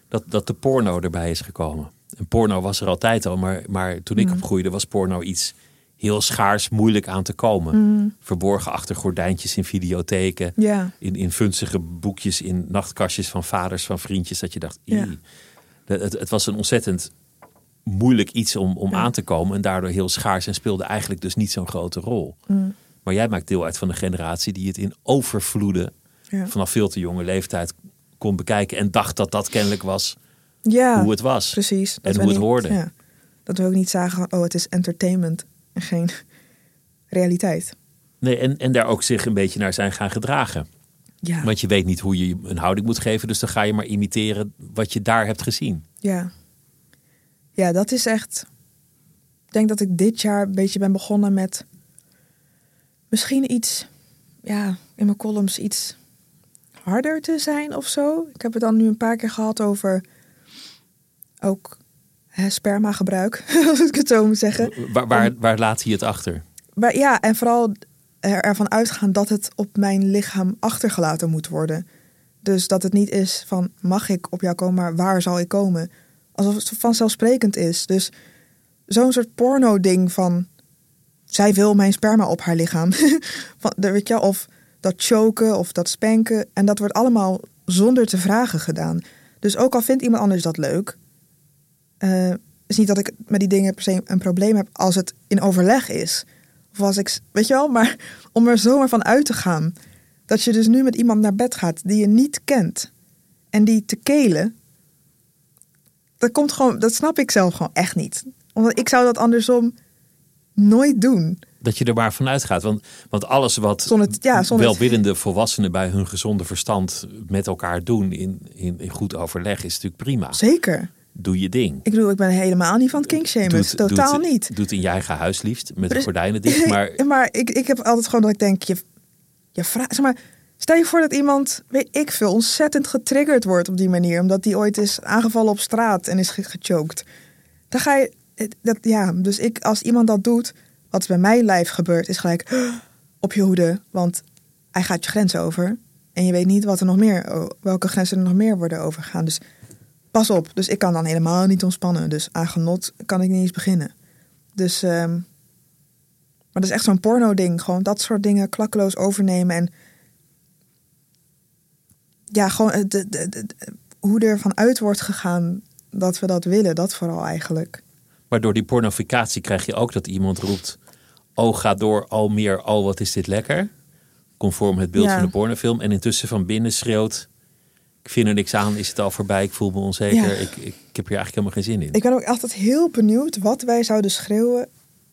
dat, dat de porno erbij is gekomen. En porno was er altijd al, maar, maar toen ik opgroeide was porno iets heel schaars, moeilijk aan te komen. Verborgen achter gordijntjes in videotheken, in, in vunzige boekjes, in nachtkastjes van vaders, van vriendjes, dat je dacht. Het, het, was een ontzettend moeilijk iets om, om Ja. aan te komen en daardoor heel schaars en speelde eigenlijk dus niet zo'n grote rol. Mm. Maar jij maakt deel uit van de generatie die het in overvloeden ja. vanaf veel te jonge leeftijd kon bekijken en dacht dat dat kennelijk was ja hoe het was. precies. en hoe het niet- hoorde. Ja, dat we ook niet zagen van, oh het is entertainment en geen realiteit. Nee, en, en daar ook zich een beetje naar zijn gaan gedragen. Ja, Want je weet niet hoe je een houding moet geven, dus dan ga je maar imiteren wat je daar hebt gezien. ja. Ja, dat is echt... Ik denk dat ik dit jaar een beetje ben begonnen met... Misschien iets, ja, in mijn columns iets harder te zijn of zo. Ik heb het dan nu een paar keer gehad over ook hè, spermagebruik, als ik het zo moet zeggen. Waar, waar, waar laat hij het achter? Maar ja, en vooral er- ervan uitgaan dat het op mijn lichaam achtergelaten moet worden. Dus dat het niet is van mag ik op jou komen, maar waar zal ik komen? Alsof het vanzelfsprekend is. Dus zo'n soort porno-ding van zij wil mijn sperma op haar lichaam. van, of dat choken of dat spanken. En dat wordt allemaal zonder te vragen gedaan. Dus ook al vindt iemand anders dat leuk, uh, is niet dat ik met die dingen per se een probleem heb als het in overleg is. Of als ik, weet je wel, maar om er zomaar van uit te gaan. Dat je dus nu met iemand naar bed gaat die je niet kent. En die te kelen. Dat komt gewoon, dat snap ik zelf gewoon echt niet. Omdat ik zou dat andersom nooit doen. Dat je er maar vanuit gaat. Want, want alles wat zonder, ja, zonder welwillende volwassenen bij hun gezonde verstand met elkaar doen in, in, in goed overleg is natuurlijk prima. Zeker doe je ding. Ik bedoel, ik ben helemaal niet van het kingshamen. Totaal doet, niet. Doet in je eigen huis liefst, met de gordijnen dicht. Maar, maar ik, ik heb altijd gewoon dat ik denk, je, je vraagt, zeg maar, stel je voor dat iemand, weet ik veel, ontzettend getriggerd wordt op die manier. Omdat die ooit is aangevallen op straat en is gechoked. Dan ga je, dat, ja, dus ik, als iemand dat doet, wat bij mijn lijf gebeurt, is gelijk op je hoede. Want hij gaat je grens over. En je weet niet wat er nog meer, welke grenzen er nog meer worden overgaan. Dus pas op. Dus ik kan dan helemaal niet ontspannen. Dus aan genot kan ik niet eens beginnen. Dus, um, maar dat is echt zo'n porno-ding. Gewoon dat soort dingen klakkeloos overnemen. En ja, gewoon de, de, de, hoe er vanuit wordt gegaan dat we dat willen. Dat vooral eigenlijk. Maar door die pornificatie krijg je ook dat iemand roept... Oh, ga door, al meer, oh, wat is dit lekker. Conform het beeld van de pornofilm. En intussen van binnen schreeuwt ik vind er niks aan, is het al voorbij, ik voel me onzeker. Ik, ik, ik, heb hier eigenlijk helemaal geen zin in. Ik ben ook altijd heel benieuwd wat wij zouden schreeuwen,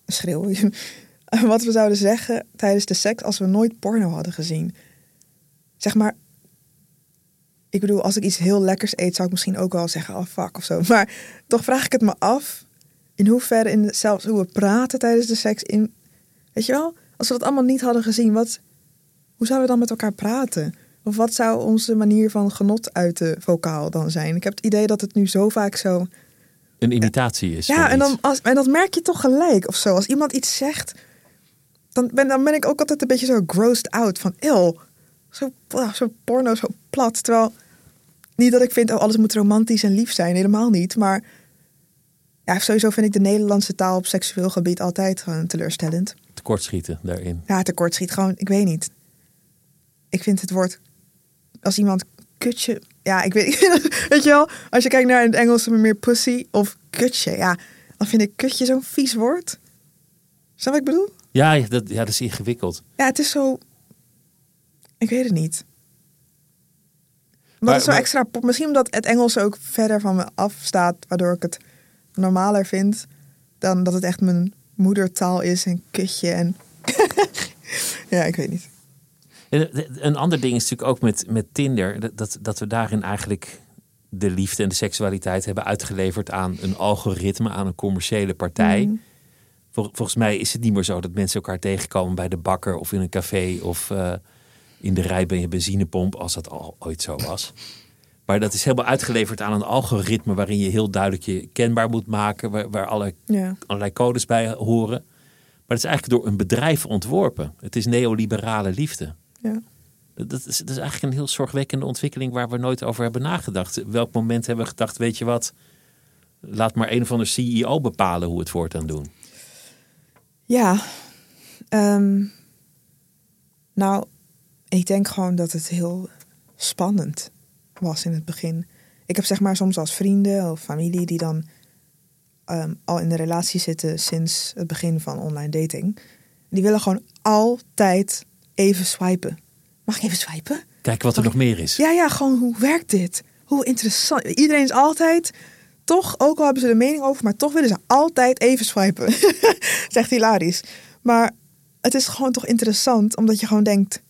schreeuwen, wat we zouden zeggen tijdens de seks als we nooit porno hadden gezien. Zeg maar, ik bedoel, als ik iets heel lekkers eet, zou ik misschien ook wel zeggen, oh fuck of zo. Maar toch vraag ik het me af, in hoeverre, in, zelfs hoe we praten tijdens de seks, in, weet je wel, als we dat allemaal niet hadden gezien, wat, hoe zouden we dan met elkaar praten? Of wat zou onze manier van genot uiten vocaal dan zijn? Ik heb het idee dat het nu zo vaak zo. Een imitatie is. Ja, en, dan als, en dat merk je toch gelijk of zo. Als iemand iets zegt, dan ben, dan ben ik ook altijd een beetje zo grossed out van eeuw. Zo, zo porno, zo plat. Terwijl, niet dat ik vind, oh, alles moet romantisch en lief zijn. Helemaal niet. Maar ja, sowieso vind ik de Nederlandse taal op seksueel gebied altijd gewoon teleurstellend. Tekortschieten daarin. Ja, tekortschiet. Gewoon, ik weet niet. Ik vind het woord als iemand kutje. Ja, ik weet, weet je wel, als je kijkt naar het Engels meer pussy of kutje, ja, dan vind ik kutje zo'n vies woord. Snap wat ik bedoel? Ja, dat, ja, dat is ingewikkeld. Ja, het is zo. Ik weet het niet. Wat is zo extra pop? Misschien omdat het Engels ook verder van me afstaat, waardoor ik het normaler vind dan dat het echt mijn moedertaal is en kutje en. ja, ik weet niet. Een ander ding is natuurlijk ook met, met Tinder, dat, dat we daarin eigenlijk de liefde en de seksualiteit hebben uitgeleverd aan een algoritme, aan een commerciële partij. Mhm. volgens mij is het niet meer zo dat mensen elkaar tegenkomen bij de bakker of in een café of uh, in de rij bij je benzinepomp, als dat al ooit zo was. Maar dat is helemaal uitgeleverd aan een algoritme waarin je heel duidelijk je kenbaar moet maken, waar, waar ja. allerlei codes bij horen. Maar het is eigenlijk door een bedrijf ontworpen. Het is neoliberale liefde. Ja. Dat is, dat is eigenlijk een heel zorgwekkende ontwikkeling waar we nooit over hebben nagedacht. Welk moment hebben we gedacht, weet je wat, laat maar een of ander CEO bepalen hoe het voortaan doen. Ja, ehm, nou, ik denk gewoon dat het heel spannend was in het begin. Ik heb zeg maar soms als vrienden of familie die dan ehm, al in de relatie zitten sinds het begin van online dating. Die willen gewoon altijd even swipen. Mag ik even swipen? Kijk wat er nog meer is. Ja, ja, gewoon hoe werkt dit? Hoe interessant. Iedereen is altijd, toch, ook al hebben ze er mening over, maar toch willen ze altijd even swipen. Zegt hilarisch. Maar het is gewoon toch interessant, omdat je gewoon denkt,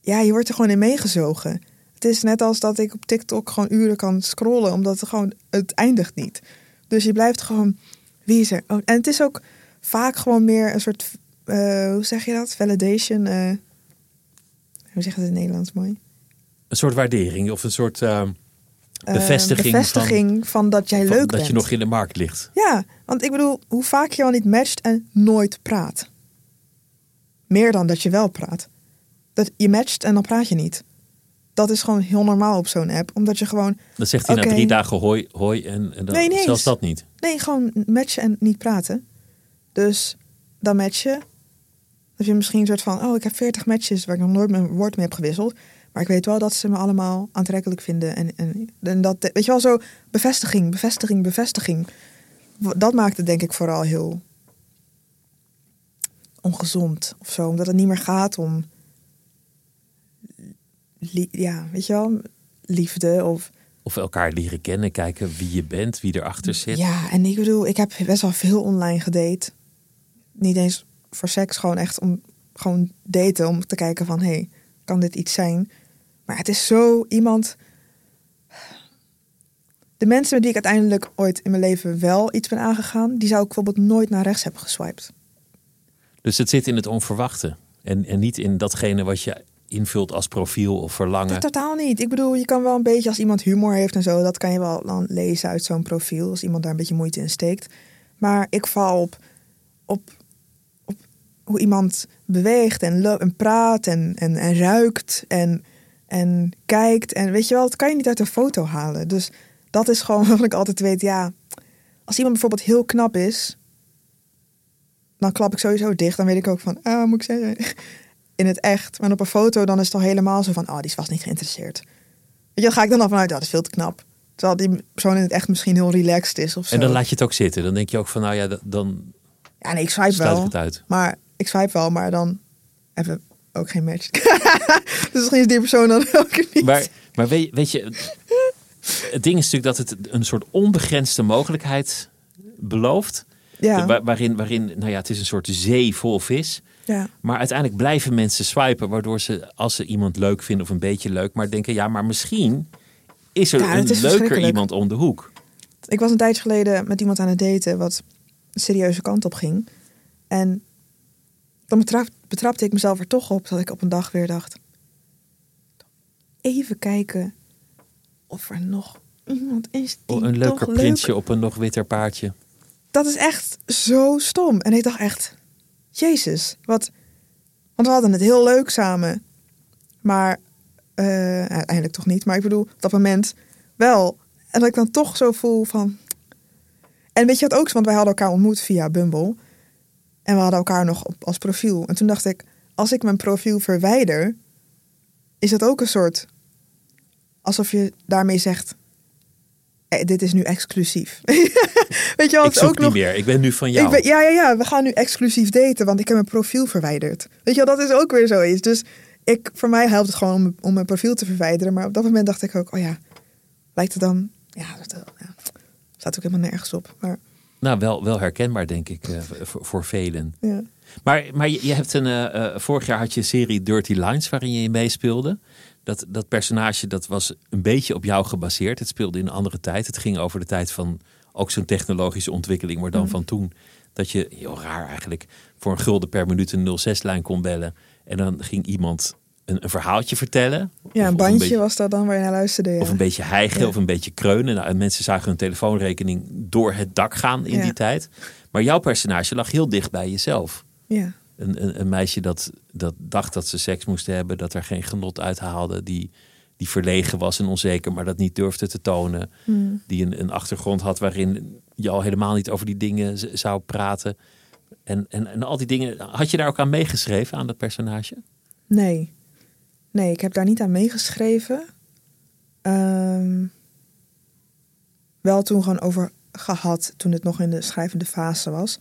ja, je wordt er gewoon in meegezogen. Het is net als dat ik op TikTok gewoon uren kan scrollen, omdat het gewoon, het eindigt niet. Dus je blijft gewoon, wie is er? Oh, en het is ook vaak gewoon meer een soort uh, hoe zeg je dat? Validation. Uh, hoe zeg je het in het Nederlands mooi? Een soort waardering of een soort uh, bevestiging, bevestiging van, dat jij leuk bent. Dat je nog in de markt ligt. Ja, want ik bedoel, hoe vaak je al niet matcht en nooit praat. Meer dan dat je wel praat. Dat je matcht en dan praat je niet. dat is gewoon heel normaal op zo'n app. Omdat je gewoon, Dan zegt hij na drie dagen hoi, hoi en, en dan, Nee, nee, zelfs s- dat niet. nee, gewoon matchen en niet praten. Dus dan match je. Heb je misschien een soort van, oh, ik heb 40 matches waar ik nog nooit mijn woord mee heb gewisseld. Maar ik weet wel dat ze me allemaal aantrekkelijk vinden. En, en, en dat, weet je wel, zo bevestiging, bevestiging, bevestiging. Dat maakt het denk ik vooral heel ongezond of zo. Omdat het niet meer gaat om, ja, weet je wel, liefde of... Of elkaar leren kennen, kijken wie je bent, wie erachter zit. Ja, en ik bedoel, ik heb best wel veel online gedate. Niet eens voor seks, gewoon echt om gewoon daten. Om te kijken van, hey, kan dit iets zijn? Maar het is zo iemand... De mensen met wie ik uiteindelijk ooit in mijn leven wel iets ben aangegaan... die zou ik bijvoorbeeld nooit naar rechts hebben geswiped. Dus het zit in het onverwachte. En, en niet in datgene wat je invult als profiel of verlangen. Totaal niet. Ik bedoel, je kan wel een beetje als iemand humor heeft en zo, dat kan je wel dan lezen uit zo'n profiel, als iemand daar een beetje moeite in steekt. Maar ik val op, op hoe iemand beweegt en, en praat en, en, en ruikt en, en kijkt. En weet je wel, dat kan je niet uit een foto halen. Dus dat is gewoon wat ik altijd weet. Ja, als iemand bijvoorbeeld heel knap is, dan klap ik sowieso dicht. Dan weet ik ook van, ah, moet ik zeggen, in het echt. Maar op een foto dan is het al helemaal zo van, oh, die vast niet geïnteresseerd. Weet je, dan ga ik dan al vanuit, dat is veel te knap. Terwijl die persoon in het echt misschien heel relaxed is of zo. En dan laat je het ook zitten. Dan denk je ook van, nou ja, dan Ja, nee, ik swipe wel. het uit. Maar ik swipe wel, maar dan even ook geen match. dus misschien is die persoon dan ook niet. Maar, maar weet, weet je, het ding is natuurlijk dat het een soort onbegrensde mogelijkheid belooft. ja, Wa- waarin, waarin, nou ja, het is een soort zee vol vis. ja, Maar uiteindelijk blijven mensen swipen, waardoor ze, als ze iemand leuk vinden of een beetje leuk, maar denken, ja, maar misschien is er Ja, een is leuker iemand om de hoek. ik was een tijdje geleden met iemand aan het daten wat een serieuze kant op ging. En dan betrap, betrapte ik mezelf er toch op dat ik op een dag weer dacht... Even kijken of er nog iemand is die Oh, een leuker leuk- prinsje op een nog witter paardje. Dat is echt zo stom. En ik dacht echt, jezus, wat... Want we hadden het heel leuk samen. Maar eh, uiteindelijk toch niet. Maar ik bedoel, op dat moment wel. En dat ik dan toch zo voel van... En weet je wat ook? Want wij hadden elkaar ontmoet via Bumble. En we hadden elkaar nog op, als profiel. En toen dacht ik, als ik mijn profiel verwijder... is dat ook een soort... Alsof je daarmee zegt... eh, dit is nu exclusief. weet je wel, Ik zoek ook niet nog... meer, ik ben nu van jou. Ik ben, ja, ja, ja, we gaan nu exclusief daten, want ik heb mijn profiel verwijderd. Weet je wel, dat is ook weer zoiets. Dus ik, voor mij helpt het gewoon om, om mijn profiel te verwijderen. Maar op dat moment dacht ik ook, oh ja, lijkt het dan... Ja, dat ja, staat ook helemaal nergens op. Maar Nou, wel, wel herkenbaar, denk ik, eh, voor, voor velen. ja, Maar, maar je, je hebt een, eh, eh, vorig jaar had je een serie Dirty Lines waarin je in meespeelde. Dat, dat personage dat was een beetje op jou gebaseerd. Het speelde in een andere tijd. Het ging over de tijd van ook zo'n technologische ontwikkeling, maar dan van toen. Dat je, heel raar eigenlijk, voor een gulden per minuut een 06-lijn kon bellen. En dan ging iemand een, een verhaaltje vertellen. ja Of- een of bandje beetje- was dat dan waar je naar luisterde. Ja. Of een beetje hijgen Ja. of een beetje kreunen. Nou, en mensen zagen hun telefoonrekening door het dak gaan in Ja. die tijd. Maar jouw personage lag heel dicht bij jezelf. ja. Een, een, een meisje dat, dat dacht dat ze seks moest hebben, dat er geen genot uit haalde, die, die verlegen was en onzeker, maar dat niet durfde te tonen. Hmm. Die een, een achtergrond had waarin je al helemaal niet over die dingen zou praten. En, en, en al die dingen, had je daar ook aan meegeschreven, aan dat personage? Nee. Nee, ik heb daar niet aan meegeschreven. Ehm, wel toen gewoon over gehad toen het nog in de schrijvende fase was.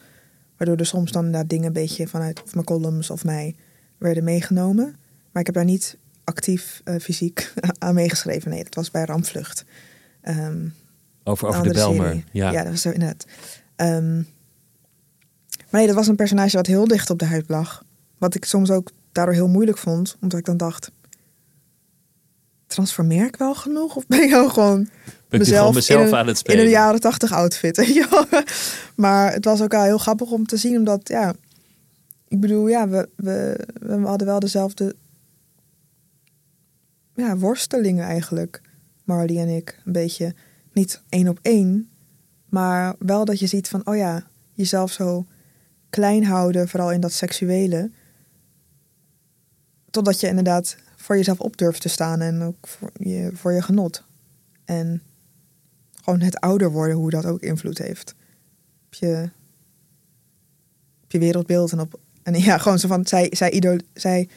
Waardoor er soms dan inderdaad dingen een beetje vanuit of mijn columns of mij werden meegenomen. Maar ik heb daar niet actief eh, fysiek aan meegeschreven. Nee, dat was bij Rampvlucht. Ehm, Over, over de Belmer. ja, dat was zo inderdaad. Ehm, maar nee, dat was een personage wat heel dicht op de huid lag. Wat ik soms ook daardoor heel moeilijk vond. Omdat ik dan dacht... Transformeer ik wel genoeg? Of ben ik nou gewoon Ben gewoon mezelf in een, aan het in spelen? een jaren tachtig outfit? je maar het was ook wel heel grappig om te zien. Omdat, ja... Ik bedoel, ja, we, we, we hadden wel dezelfde... Ja, worstelingen eigenlijk. Marley en ik. Een beetje niet één op één. Maar wel dat je ziet van, oh ja, jezelf zo klein houden, vooral in dat seksuele. Totdat je inderdaad voor jezelf op durft te staan en ook voor je, voor je genot. En gewoon het ouder worden, hoe dat ook invloed heeft. Op je, op je wereldbeeld en op. En ja, gewoon zo van. Zij, zij, idol, zij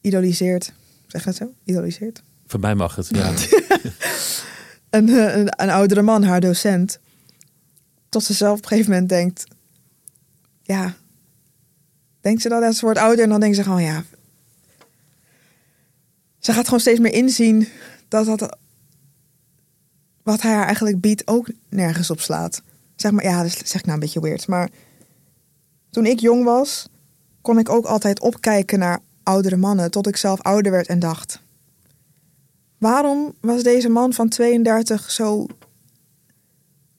idoliseert. Zeg dat zo? Idoliseert? Van mij mag het, ja. een, eh, een, een oudere man, haar docent. Tot ze zelf op een gegeven moment denkt. Ja. Denkt ze dat ze wordt ouder en dan denkt ze gewoon ja. Ze gaat gewoon steeds meer inzien dat dat wat hij haar eigenlijk biedt ook nergens op slaat. Zeg maar, ja, dat zeg ik nou een beetje weird. Maar toen ik jong was, kon ik ook altijd opkijken naar oudere mannen. Tot ik zelf ouder werd en dacht: waarom was deze man van 32 zo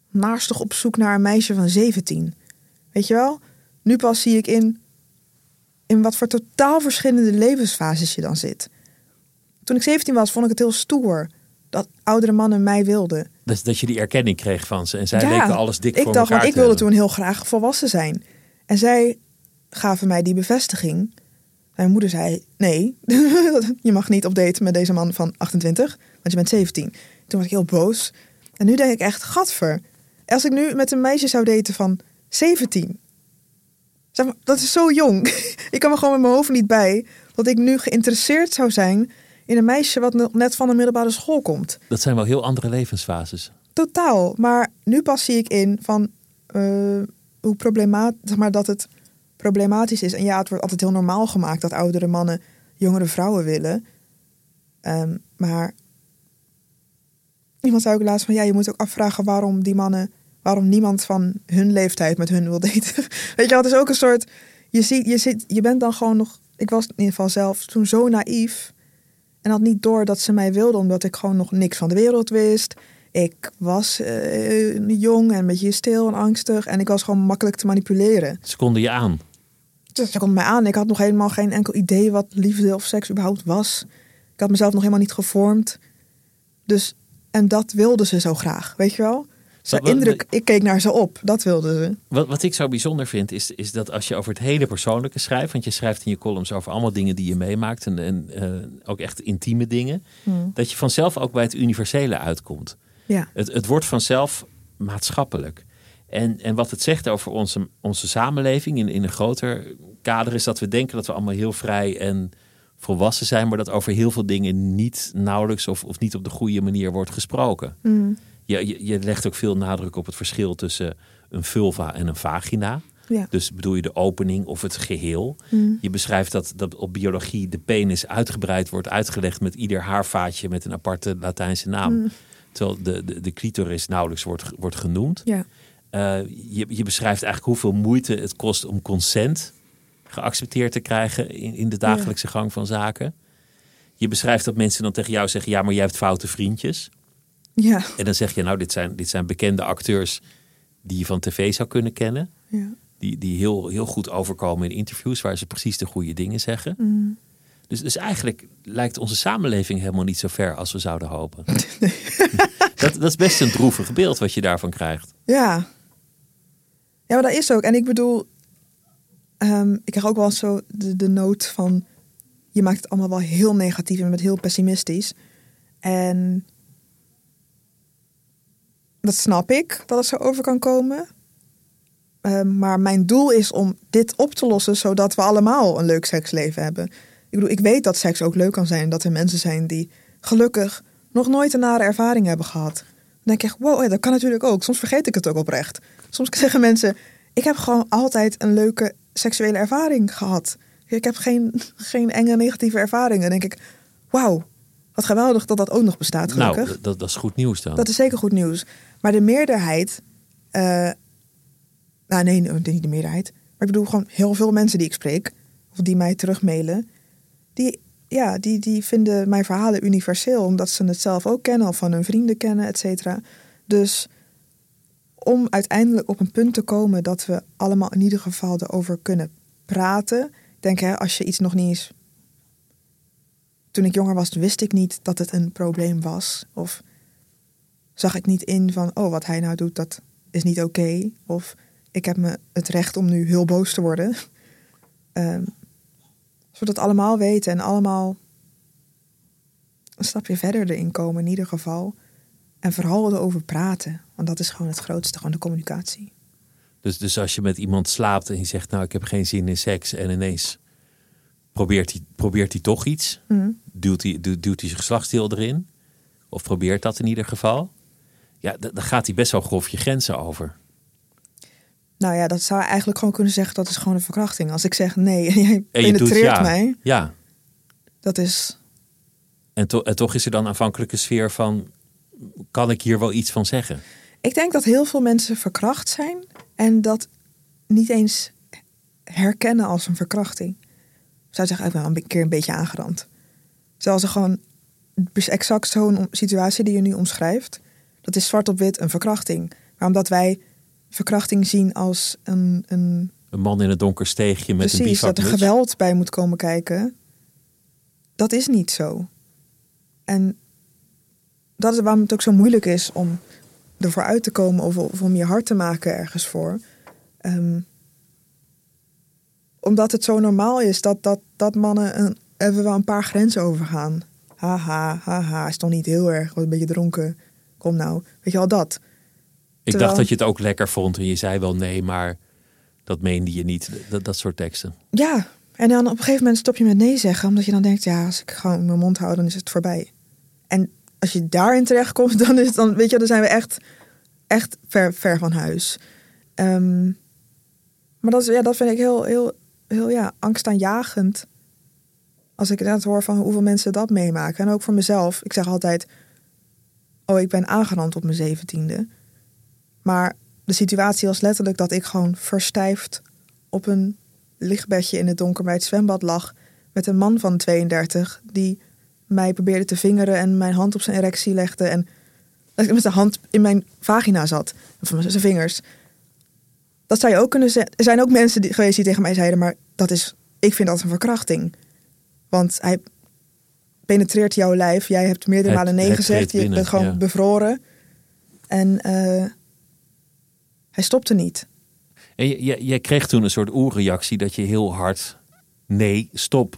naastig op zoek naar een meisje van 17? Weet je wel? Nu pas zie ik in, in wat voor totaal verschillende levensfases je dan zit. Toen ik 17 was, vond ik het heel stoer dat oudere mannen mij wilden. Dat, dat je die erkenning kreeg van ze. En zij leken alles dik ik voor dacht, want ik wilde hebben. toen heel graag volwassen zijn. En zij gaven mij die bevestiging. Mijn moeder zei, nee, je mag niet op date met deze man van 28, want je bent 17. Toen was ik heel boos. En nu denk ik echt, gadver. Als ik nu met een meisje zou daten van 17. Zeg maar, dat is zo jong. ik kan me gewoon met mijn hoofd niet bij dat ik nu geïnteresseerd zou zijn in een meisje wat net van de middelbare school komt. Dat zijn wel heel andere levensfases. Totaal. Maar nu pas zie ik in van eh, hoe problematisch, zeg maar, dat het problematisch is. En ja, het wordt altijd heel normaal gemaakt dat oudere mannen jongere vrouwen willen. Ehm, maar iemand zei ook laatst van ja, je moet ook afvragen waarom die mannen, waarom niemand van hun leeftijd met hun wil daten. Weet je het is ook een soort, je ziet, je zit, je bent dan gewoon nog, ik was in ieder geval zelf toen zo naïef. En had niet door dat ze mij wilden, omdat ik gewoon nog niks van de wereld wist. Ik was eh, jong en een beetje stil en angstig. En ik was gewoon makkelijk te manipuleren. Ze konden je aan. Ze komt mij aan. Ik had nog helemaal geen enkel idee wat liefde of seks überhaupt was. Ik had mezelf nog helemaal niet gevormd. Dus, en dat wilden ze zo graag, weet je wel? Wat- wat- indruk, ik keek naar ze op. Dat wilden ze. Wat, wat ik zo bijzonder vind, is, is dat als je over het hele persoonlijke schrijft, want je schrijft in je columns over allemaal dingen die je meemaakt en, en eh, ook echt intieme dingen, dat je vanzelf ook bij het universele uitkomt. Ja. Het, het wordt vanzelf maatschappelijk. En, en wat het zegt over onze, onze samenleving in, in een groter kader is dat we denken dat we allemaal heel vrij en volwassen zijn, maar dat over heel veel dingen niet nauwelijks of, of niet op de goede manier wordt gesproken. Je, je, je legt ook veel nadruk op het verschil tussen een vulva en een vagina. Ja. Dus bedoel je de opening of het geheel. Je beschrijft dat, dat op biologie de penis uitgebreid wordt uitgelegd met ieder haarvaatje met een aparte Latijnse naam. Terwijl de, de, de clitoris nauwelijks wordt, wordt genoemd. Ja. Eh, je, je beschrijft eigenlijk hoeveel moeite het kost om consent geaccepteerd te krijgen in, in de dagelijkse gang van zaken. Je beschrijft dat mensen dan tegen jou zeggen: Ja, maar jij hebt foute vriendjes. Ja. En dan zeg je: Nou, dit zijn, dit zijn bekende acteurs die je van tv zou kunnen kennen. ja. Die, die heel, heel goed overkomen in interviews waar ze precies de goede dingen zeggen. Dus, dus eigenlijk lijkt onze samenleving helemaal niet zo ver als we zouden hopen. dat, dat is best een droevig beeld wat je daarvan krijgt. Ja. Ja, maar dat is ook. En ik bedoel, ehm, ik krijg ook wel zo de, de noot van, je maakt het allemaal wel heel negatief en met heel pessimistisch. En dat snap ik, dat het zo over kan komen. Ehm, maar mijn doel is om dit op te lossen, zodat we allemaal een leuk seksleven hebben. Ik bedoel, ik weet dat seks ook leuk kan zijn. En dat er mensen zijn die gelukkig nog nooit een nare ervaring hebben gehad. Dan denk ik echt, wow, dat kan natuurlijk ook. Soms vergeet ik het ook oprecht. Soms zeggen mensen, ik heb gewoon altijd een leuke seksuele ervaring gehad. Ik heb geen, geen enge negatieve ervaringen. Dan denk ik, wauw, wat geweldig dat dat ook nog bestaat, gelukkig. Nou, dat, dat is goed nieuws dan. Dat is zeker goed nieuws. Maar de meerderheid. eh, nou, nee, niet de meerderheid. Maar ik bedoel gewoon heel veel mensen die ik spreek. Of die mij terugmailen. Die, ja, die, die vinden mijn verhalen universeel. Omdat ze het zelf ook kennen. Of van hun vrienden kennen, et cetera. Dus om uiteindelijk op een punt te komen. dat we allemaal in ieder geval erover kunnen praten. Denk, hè, als je iets nog niet eens. Toen ik jonger was, wist ik niet dat het een probleem was. Of zag ik niet in van, oh, wat hij nou doet, dat is niet oké. Of ik heb me het recht om nu heel boos te worden. Ehm, zodat we dat allemaal weten en allemaal een stapje verder erin komen in ieder geval. En vooral erover praten. Want dat is gewoon het grootste, gewoon de communicatie. Dus, dus als je met iemand slaapt en je zegt, nou ik heb geen zin in seks en ineens probeert hij, probeert hij toch iets? Mhm. Duwt, hij, duwt, duwt hij zijn geslachtsdeel erin? Of probeert dat in ieder geval? Ja, dan gaat hij best wel grof je grenzen over. Nou ja, dat zou eigenlijk gewoon kunnen zeggen dat is gewoon een verkrachting. Als ik zeg nee en jij En je doet ja. mij, Ja, dat is... en, to- en toch is er dan aanvankelijke sfeer van, kan ik hier wel iets van zeggen? Ik denk dat heel veel mensen verkracht zijn en dat niet eens herkennen als een verkrachting. Zou zeggen, ik ben wel een keer een beetje aangerand. Terwijl ze gewoon exact zo'n situatie die je nu omschrijft, dat is zwart op wit een verkrachting. Maar omdat wij verkrachting zien als een, een Een man in een donker steegje met een precies dat er geweld bij moet komen kijken, dat is niet zo. En dat is waarom het ook zo moeilijk is om ervoor uit te komen of, of om je hart te maken ergens voor. Ehm, omdat het zo normaal is dat, dat, dat mannen een, even wel een paar grenzen overgaan. Haha, haha, is toch niet heel erg, was een beetje dronken. Kom nou, weet je wel dat. Ik Terwijl- dacht dat je het ook lekker vond en je zei wel nee, maar dat meende je niet. Dat, dat soort teksten. Ja, en dan op een gegeven moment stop je met nee zeggen, omdat je dan denkt, ja, als ik gewoon mijn mond hou, dan is het voorbij. En als je daarin terechtkomt, dan is het dan, weet je, dan zijn we echt, echt ver, ver van huis. Ehm, maar dat, is, ja, dat vind ik heel, heel, heel ja, angstaanjagend. Als ik inderdaad hoor van hoeveel mensen dat meemaken. En ook voor mezelf. Ik zeg altijd, oh, ik ben aangerand op mijn zeventiende. Maar de situatie was letterlijk dat ik gewoon verstijfd op een lichtbedje in het donker bij het zwembad lag. Met een man van 32 die mij probeerde te vingeren en mijn hand op zijn erectie legde. En ik met zijn hand in mijn vagina zat. Of met zijn vingers. Dat zou je ook kunnen zeggen. Er zijn ook mensen die, geweest die tegen mij zeiden, maar dat is, ik vind dat een verkrachting. Want hij penetreert jouw lijf. Jij hebt meerdere Het- malen nee gezegd. Je bent gewoon ja. bevroren. En eh, hij stopte niet. En je- jij kreeg toen een soort oerreactie dat je heel hard nee, stop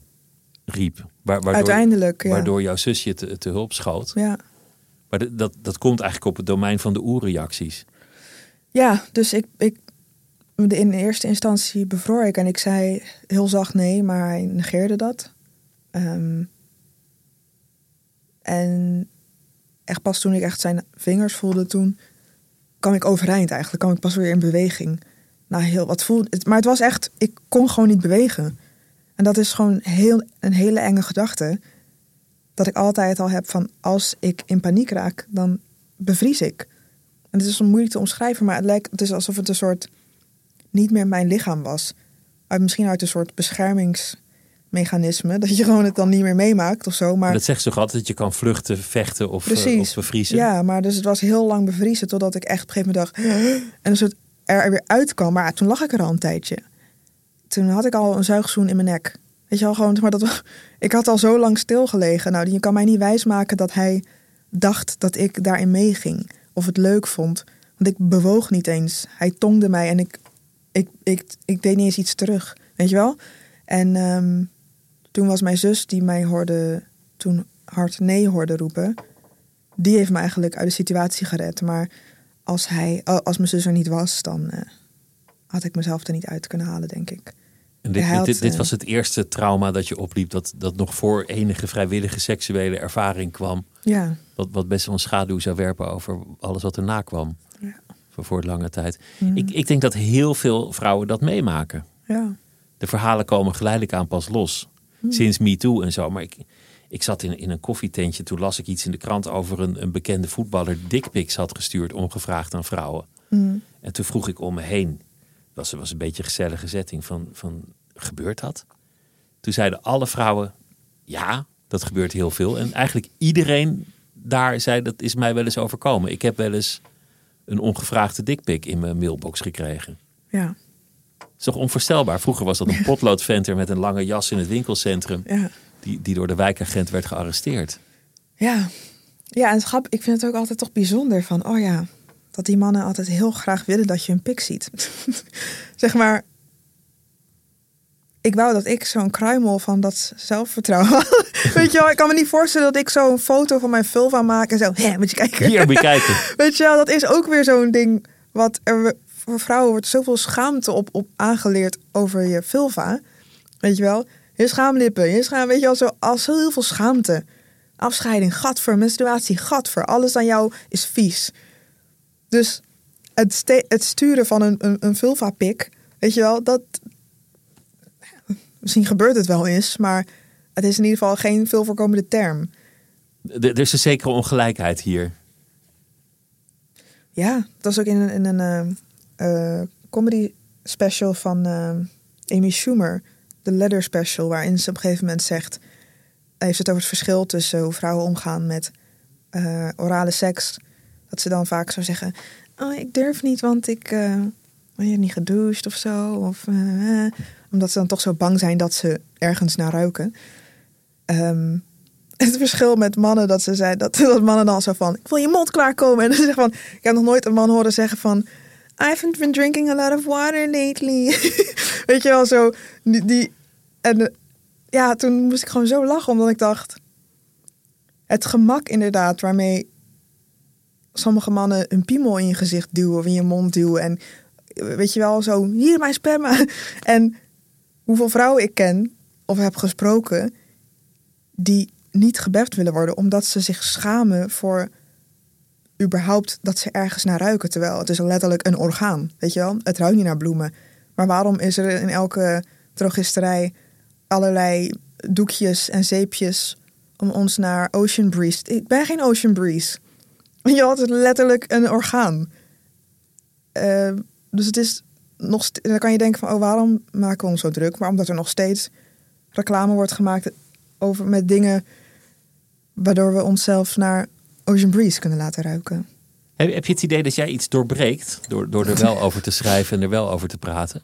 riep. Wa- waardoor, Uiteindelijk, ja. Waardoor jouw zusje te, te hulp schoot. Ja. Maar dat, dat komt eigenlijk op het domein van de oerreacties. Ja, dus ik, ik, in eerste instantie bevroor ik en ik zei heel zacht nee, maar hij negeerde dat. Ehm, en echt pas toen ik echt zijn vingers voelde, toen kwam ik overeind eigenlijk. kwam ik pas weer in beweging. Nou, heel wat voelde. Maar het was echt, ik kon gewoon niet bewegen. En dat is gewoon heel, een hele enge gedachte. Dat ik altijd al heb van als ik in paniek raak, dan bevries ik. En het is moeilijk te omschrijven, maar het lijkt het is alsof het een soort niet meer mijn lichaam was. Uit, misschien uit een soort beschermingsmechanisme. Dat je gewoon het dan niet meer meemaakt of zo. Maar Dat zegt ze toch altijd dat je kan vluchten, vechten of, eh, of bevriezen. Ja, maar dus het was heel lang bevriezen totdat ik echt op een gegeven moment dacht. En dus het er weer uitkwam. Maar toen lag ik er al een tijdje. Toen had ik al een zuigzoen in mijn nek. Weet je wel, gewoon, maar dat, ik had al zo lang stilgelegen. Nou, je kan mij niet wijsmaken dat hij dacht dat ik daarin meeging. Of het leuk vond. Want ik bewoog niet eens. Hij tongde mij en ik, ik, ik, ik deed niet eens iets terug. Weet je wel? En ehm, toen was mijn zus die mij hoorde, toen hard nee hoorde roepen die heeft me eigenlijk uit de situatie gered. Maar als, hij, als mijn zus er niet was, dan eh, had ik mezelf er niet uit kunnen halen, denk ik. En dit, had, dit, dit eh, was het eerste trauma dat je opliep, dat, dat nog voor enige vrijwillige seksuele ervaring kwam. Ja, Wat, wat best wel een schaduw zou werpen over alles wat erna kwam. Ja. Voor, voor lange tijd. Mhm. Ik, ik denk dat heel veel vrouwen dat meemaken. ja. De verhalen komen geleidelijk aan pas los. Hmm. Sinds MeToo en zo. Maar ik, ik zat in, in een koffietentje. Toen las ik iets in de krant over een, een bekende voetballer. dickpics had gestuurd ongevraagd aan vrouwen. Mm. En toen vroeg ik om me heen. Het was, was een beetje een gezellige setting. Van, van, gebeurt dat? Toen zeiden alle vrouwen, ja, dat gebeurt heel veel. En eigenlijk iedereen daar zei, dat is mij wel eens overkomen. Ik heb wel eens een ongevraagde dikpik in mijn mailbox gekregen. ja, is toch onvoorstelbaar. Vroeger was dat een potloodventer met een lange jas in het winkelcentrum. ja. Die, die door de wijkagent werd gearresteerd. Ja, ja en grap, ik vind het ook altijd toch bijzonder van, oh ja, dat die mannen altijd heel graag willen dat je een pik ziet. zeg maar, ik wou dat ik zo'n kruimel van dat zelfvertrouwen had. Weet je wel, ik kan me niet voorstellen dat ik zo'n foto van mijn vulva maak en zo, hé, moet je kijken. Hier, moet je kijken. Weet je wel, dat is ook weer zo'n ding wat er voor vrouwen wordt zoveel schaamte op, op aangeleerd over je vulva. Weet je wel, je schaamlippen, je schaam, weet je wel, zo, als heel veel schaamte. Afscheiding, gadver, menstruatie, gadver, alles aan jou is vies. Dus het, ste- het sturen van een, een, een vulva-pik, weet je wel, dat... Misschien gebeurt het wel eens, maar het is in ieder geval geen veel voorkomende term. Er is een zekere ongelijkheid hier. Ja, dat was ook in een, in een eh, comedy special van eh, Amy Schumer, de Leather Special, waarin ze op een gegeven moment zegt, heeft het over het verschil tussen hoe vrouwen omgaan met eh, orale seks. Dat ze dan vaak zou zeggen, oh, ik durf niet, want ik je hebt niet gedoucht of zo. Of, omdat ze dan toch zo bang zijn dat ze ergens naar ruiken. Ehm, het verschil met mannen dat ze zei dat, dat mannen dan zo van ik wil je mond klaarkomen en dan zeggen van ik heb nog nooit een man horen zeggen van Haven't been drinking a lot of water lately. Weet je wel zo die, en ja toen moest ik gewoon zo lachen omdat ik dacht het gemak inderdaad waarmee sommige mannen een piemel in je gezicht duwen of in je mond duwen en weet je wel zo hier mijn sperma. En hoeveel vrouwen ik ken of heb gesproken die niet gebeft willen worden omdat ze zich schamen voor überhaupt dat ze ergens naar ruiken. Terwijl het is letterlijk een orgaan, weet je wel? Het ruikt niet naar bloemen. Maar waarom is er in elke drogisterij allerlei doekjes en zeepjes om ons naar Ocean Breeze... Ik ben geen Ocean Breeze. Je had het letterlijk een orgaan. Eh, dus het is nog... Dan kan je denken van, oh, waarom maken we ons zo druk? Maar omdat er nog steeds reclame wordt gemaakt over met dingen waardoor we onszelf naar Ocean Breeze kunnen laten ruiken. Heb, heb je het idee dat jij iets doorbreekt door, door er wel over te schrijven en er wel over te praten?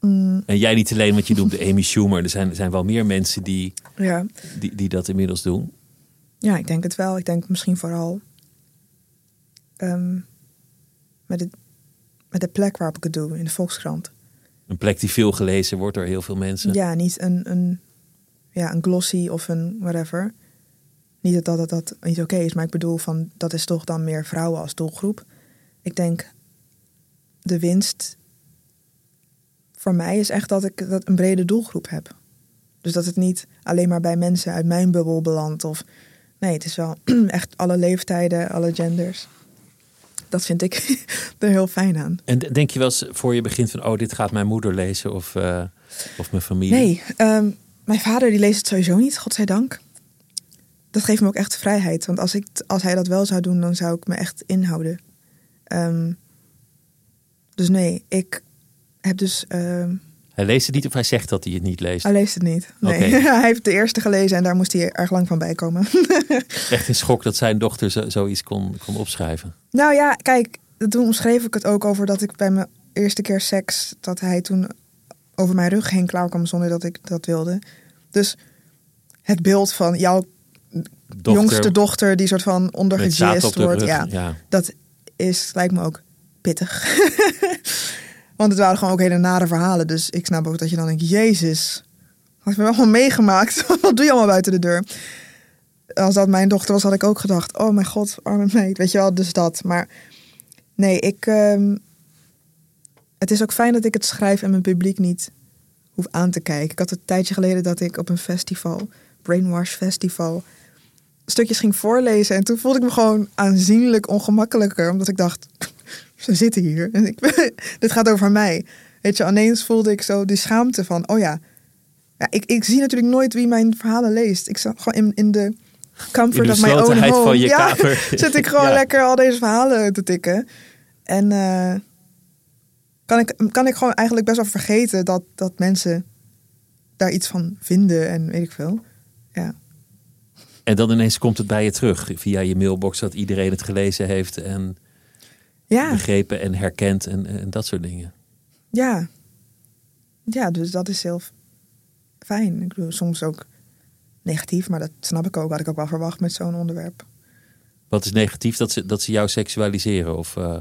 Mm. En jij niet alleen, want je doet de Amy Schumer. Er zijn, er zijn wel meer mensen die, Ja. die, die dat inmiddels doen. ja, ik denk het wel. Ik denk misschien vooral ehm, met, het, met de plek waarop ik het doe, in de Volkskrant. Een plek die veel gelezen wordt door heel veel mensen. Ja, niet een, een, ja, een glossy of een whatever. Niet dat dat, dat, dat niet oké is, maar ik bedoel van dat is toch dan meer vrouwen als doelgroep. Ik denk de winst voor mij is echt dat ik dat een brede doelgroep heb. Dus dat het niet alleen maar bij mensen uit mijn bubbel belandt. Of nee, het is wel echt alle leeftijden, alle genders. Dat vind ik er heel fijn aan. En denk je wel eens voor je begint van, oh, dit gaat mijn moeder lezen of, eh, of mijn familie? Nee, ehm, mijn vader die leest het sowieso niet, godzijdank. Dat geeft me ook echt vrijheid. Want als, ik, als hij dat wel zou doen, dan zou ik me echt inhouden. Ehm, dus nee, ik heb dus... ehm, Hij leest het niet of hij zegt dat hij het niet leest? hij leest het niet. Nee. Hij heeft de eerste gelezen en daar moest hij erg lang van bijkomen. Echt een schok dat zijn dochter zo, zoiets kon, kon opschrijven. Nou ja, kijk, toen omschreef ik het ook over dat ik bij mijn eerste keer seks, dat hij toen over mijn rug heen klaar kwam zonder dat ik dat wilde. Dus het beeld van jouw Dochter jongste dochter die soort van ondergejist de wordt, ja, ja. dat is, lijkt me ook pittig. Want het waren gewoon ook hele nare verhalen. Dus ik snap ook dat je dan denkt, jezus, wat heb je allemaal meegemaakt? wat doe je allemaal buiten de deur? Als dat mijn dochter was, had ik ook gedacht, oh mijn god, arme meid. Weet je wel, dus dat. Maar nee, ik... ehm, het is ook fijn dat ik het schrijf en mijn publiek niet hoef aan te kijken. Ik had een tijdje geleden dat ik op een festival, Brainwash Festival, stukjes ging voorlezen. En toen voelde ik me gewoon aanzienlijk ongemakkelijker. Omdat ik dacht, ze zitten hier. En ik, dit gaat over mij. Weet je, ineens voelde ik zo die schaamte van, oh ja. ja ik, ik zie natuurlijk nooit wie mijn verhalen leest. Ik zat gewoon in, in de comfort In de of my own home. van je ja, kamer. zit ik gewoon Ja. lekker al deze verhalen te tikken. En eh, kan, ik, kan ik gewoon eigenlijk best wel vergeten dat, dat mensen daar iets van vinden en weet ik veel. En dan ineens komt het bij je terug via je mailbox dat iedereen het gelezen heeft en Ja, begrepen en herkend en, en dat soort dingen. ja. Ja, dus dat is heel fijn. Ik bedoel, soms ook negatief, maar dat snap ik ook. Had ik ook wel verwacht met zo'n onderwerp. Wat is negatief dat ze, dat ze jou seksualiseren? Of, eh,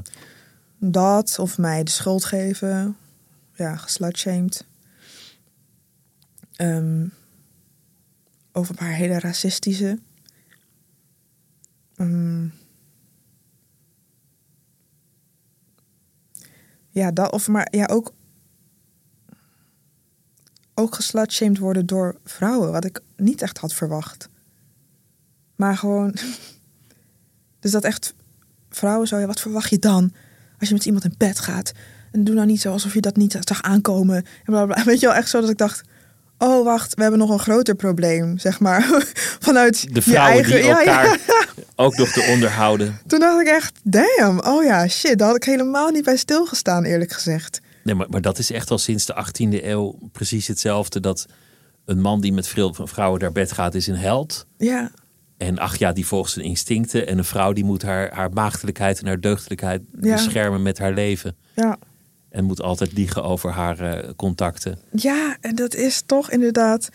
Dat, of mij de schuld geven. Ja, geslutshamed. Ehm, over een paar hele racistische. Ehm, ja, dat, of maar ja, ook. Ook geslutshamed worden door vrouwen, wat ik niet echt had verwacht. Maar gewoon. Dus dat echt vrouwen zo, ja, wat verwacht je dan als je met iemand in bed gaat? En doe nou niet zo alsof je dat niet zag aankomen. En bla bla. Weet je wel, echt zo dat ik dacht, oh wacht, we hebben nog een groter probleem, zeg maar. Vanuit De vrouwen je eigen, die elkaar ook nog te onderhouden. Toen dacht ik echt, damn, oh ja, shit, daar had ik helemaal niet bij stilgestaan, eerlijk gezegd. Nee, maar, maar dat is echt al sinds de 18e eeuw precies hetzelfde. Dat een man die met veel vrouwen naar bed gaat, is een held. Ja, En ach ja, die volgt zijn instincten. En een vrouw die moet haar, haar maagdelijkheid en haar deugdelijkheid Ja. beschermen met haar leven. ja. En moet altijd liegen over haar eh, contacten. Ja, en dat is toch inderdaad.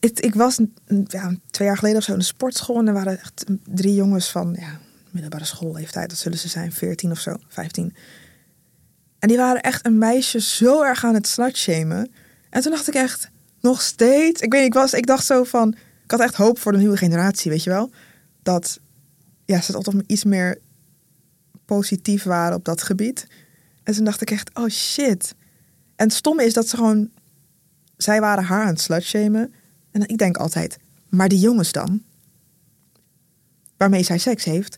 Het, ik was ja, twee jaar geleden of zo in de sportschool. En er waren echt drie jongens van ja, middelbare schoolleeftijd. Dat zullen ze zijn, 14 of zo, 15. En die waren echt een meisje zo erg aan het slutshamen. En toen dacht ik echt, nog steeds. Ik weet ik, was, ik dacht zo van. Ik had echt hoop voor de nieuwe generatie, weet je wel. Dat ja, ze altijd iets meer positief waren op dat gebied. En toen dacht ik echt, oh shit. En het stomme is dat ze gewoon... Zij waren haar aan het slutshamen. En ik denk altijd, maar die jongens dan? Waarmee zij seks heeft,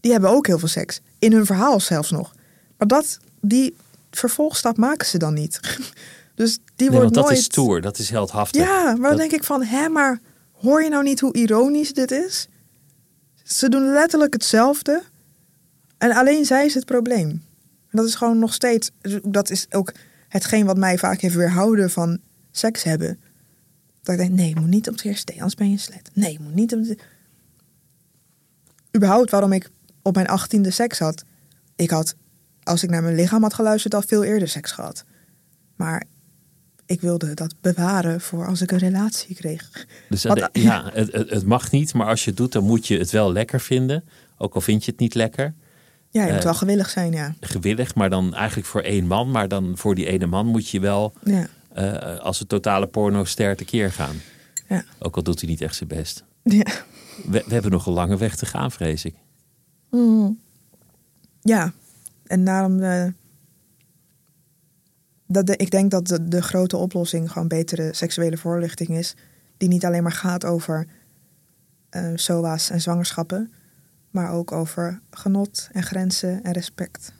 die hebben ook heel veel seks. In hun verhaal zelfs nog. Maar dat, die vervolgstap maken ze dan niet. dus die Nee, wordt want dat nooit... is stoer, dat is heldhaftig. Ja, maar dan Dat- denk ik van, hè, maar hoor je nou niet hoe ironisch dit is? Ze doen letterlijk hetzelfde. En alleen zij is het probleem. Dat is gewoon nog steeds, dat is ook hetgeen wat mij vaak heeft weerhouden van seks hebben. Dat ik denk, nee, je moet niet op het eerste date, anders ben je een slet. Nee, je moet niet op de... Überhaupt waarom ik op mijn achttiende seks had. Ik had, als ik naar mijn lichaam had geluisterd, al veel eerder seks gehad. Maar ik wilde dat bewaren voor als ik een relatie kreeg. Dus eh, ja, het, het mag niet, maar als je het doet, dan moet je het wel lekker vinden. Ook al vind je het niet lekker. Ja, je moet Eh, wel gewillig zijn, ja. Gewillig, maar dan eigenlijk voor één man. Maar dan voor die ene man moet je wel Ja, eh, als een totale porno-ster tekeer gaan. ja. Ook al doet hij niet echt zijn best. ja. We, we hebben nog een lange weg te gaan, vrees ik. Ja, en daarom. eh, dat de, ik denk dat de, de grote oplossing gewoon betere seksuele voorlichting is. Die niet alleen maar gaat over eh SOA's en zwangerschappen. Maar ook over genot en grenzen en respect.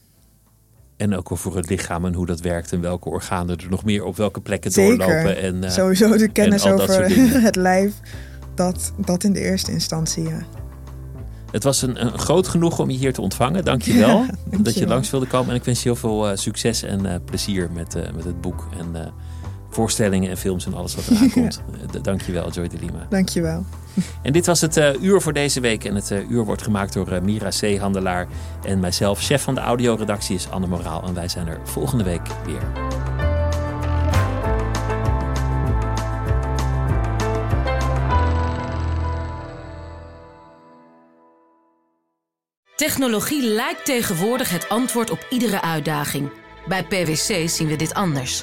En ook over het lichaam en hoe dat werkt en welke organen er nog meer op welke plekken Zeker. doorlopen. En, eh, Sowieso de kennis over het lijf. Dat, dat in de eerste instantie, ja. Het was een, een groot genoeg om je hier te ontvangen. Dank je wel dat je langs wilde komen. En ik wens je heel veel eh, succes en eh, plezier met, met het boek. En voorstellingen en films en alles wat eraan komt. Eh, Dank je wel, Joy de Lima. Dankjewel. En dit was het eh, uur voor deze week. En het eh, uur wordt gemaakt door eh, Mira C. Handelaar. En mijzelf, chef van de audioredactie, is Anne Moraal. En wij zijn er volgende week weer. Technologie lijkt tegenwoordig het antwoord op iedere uitdaging. Bij PwC zien we dit anders.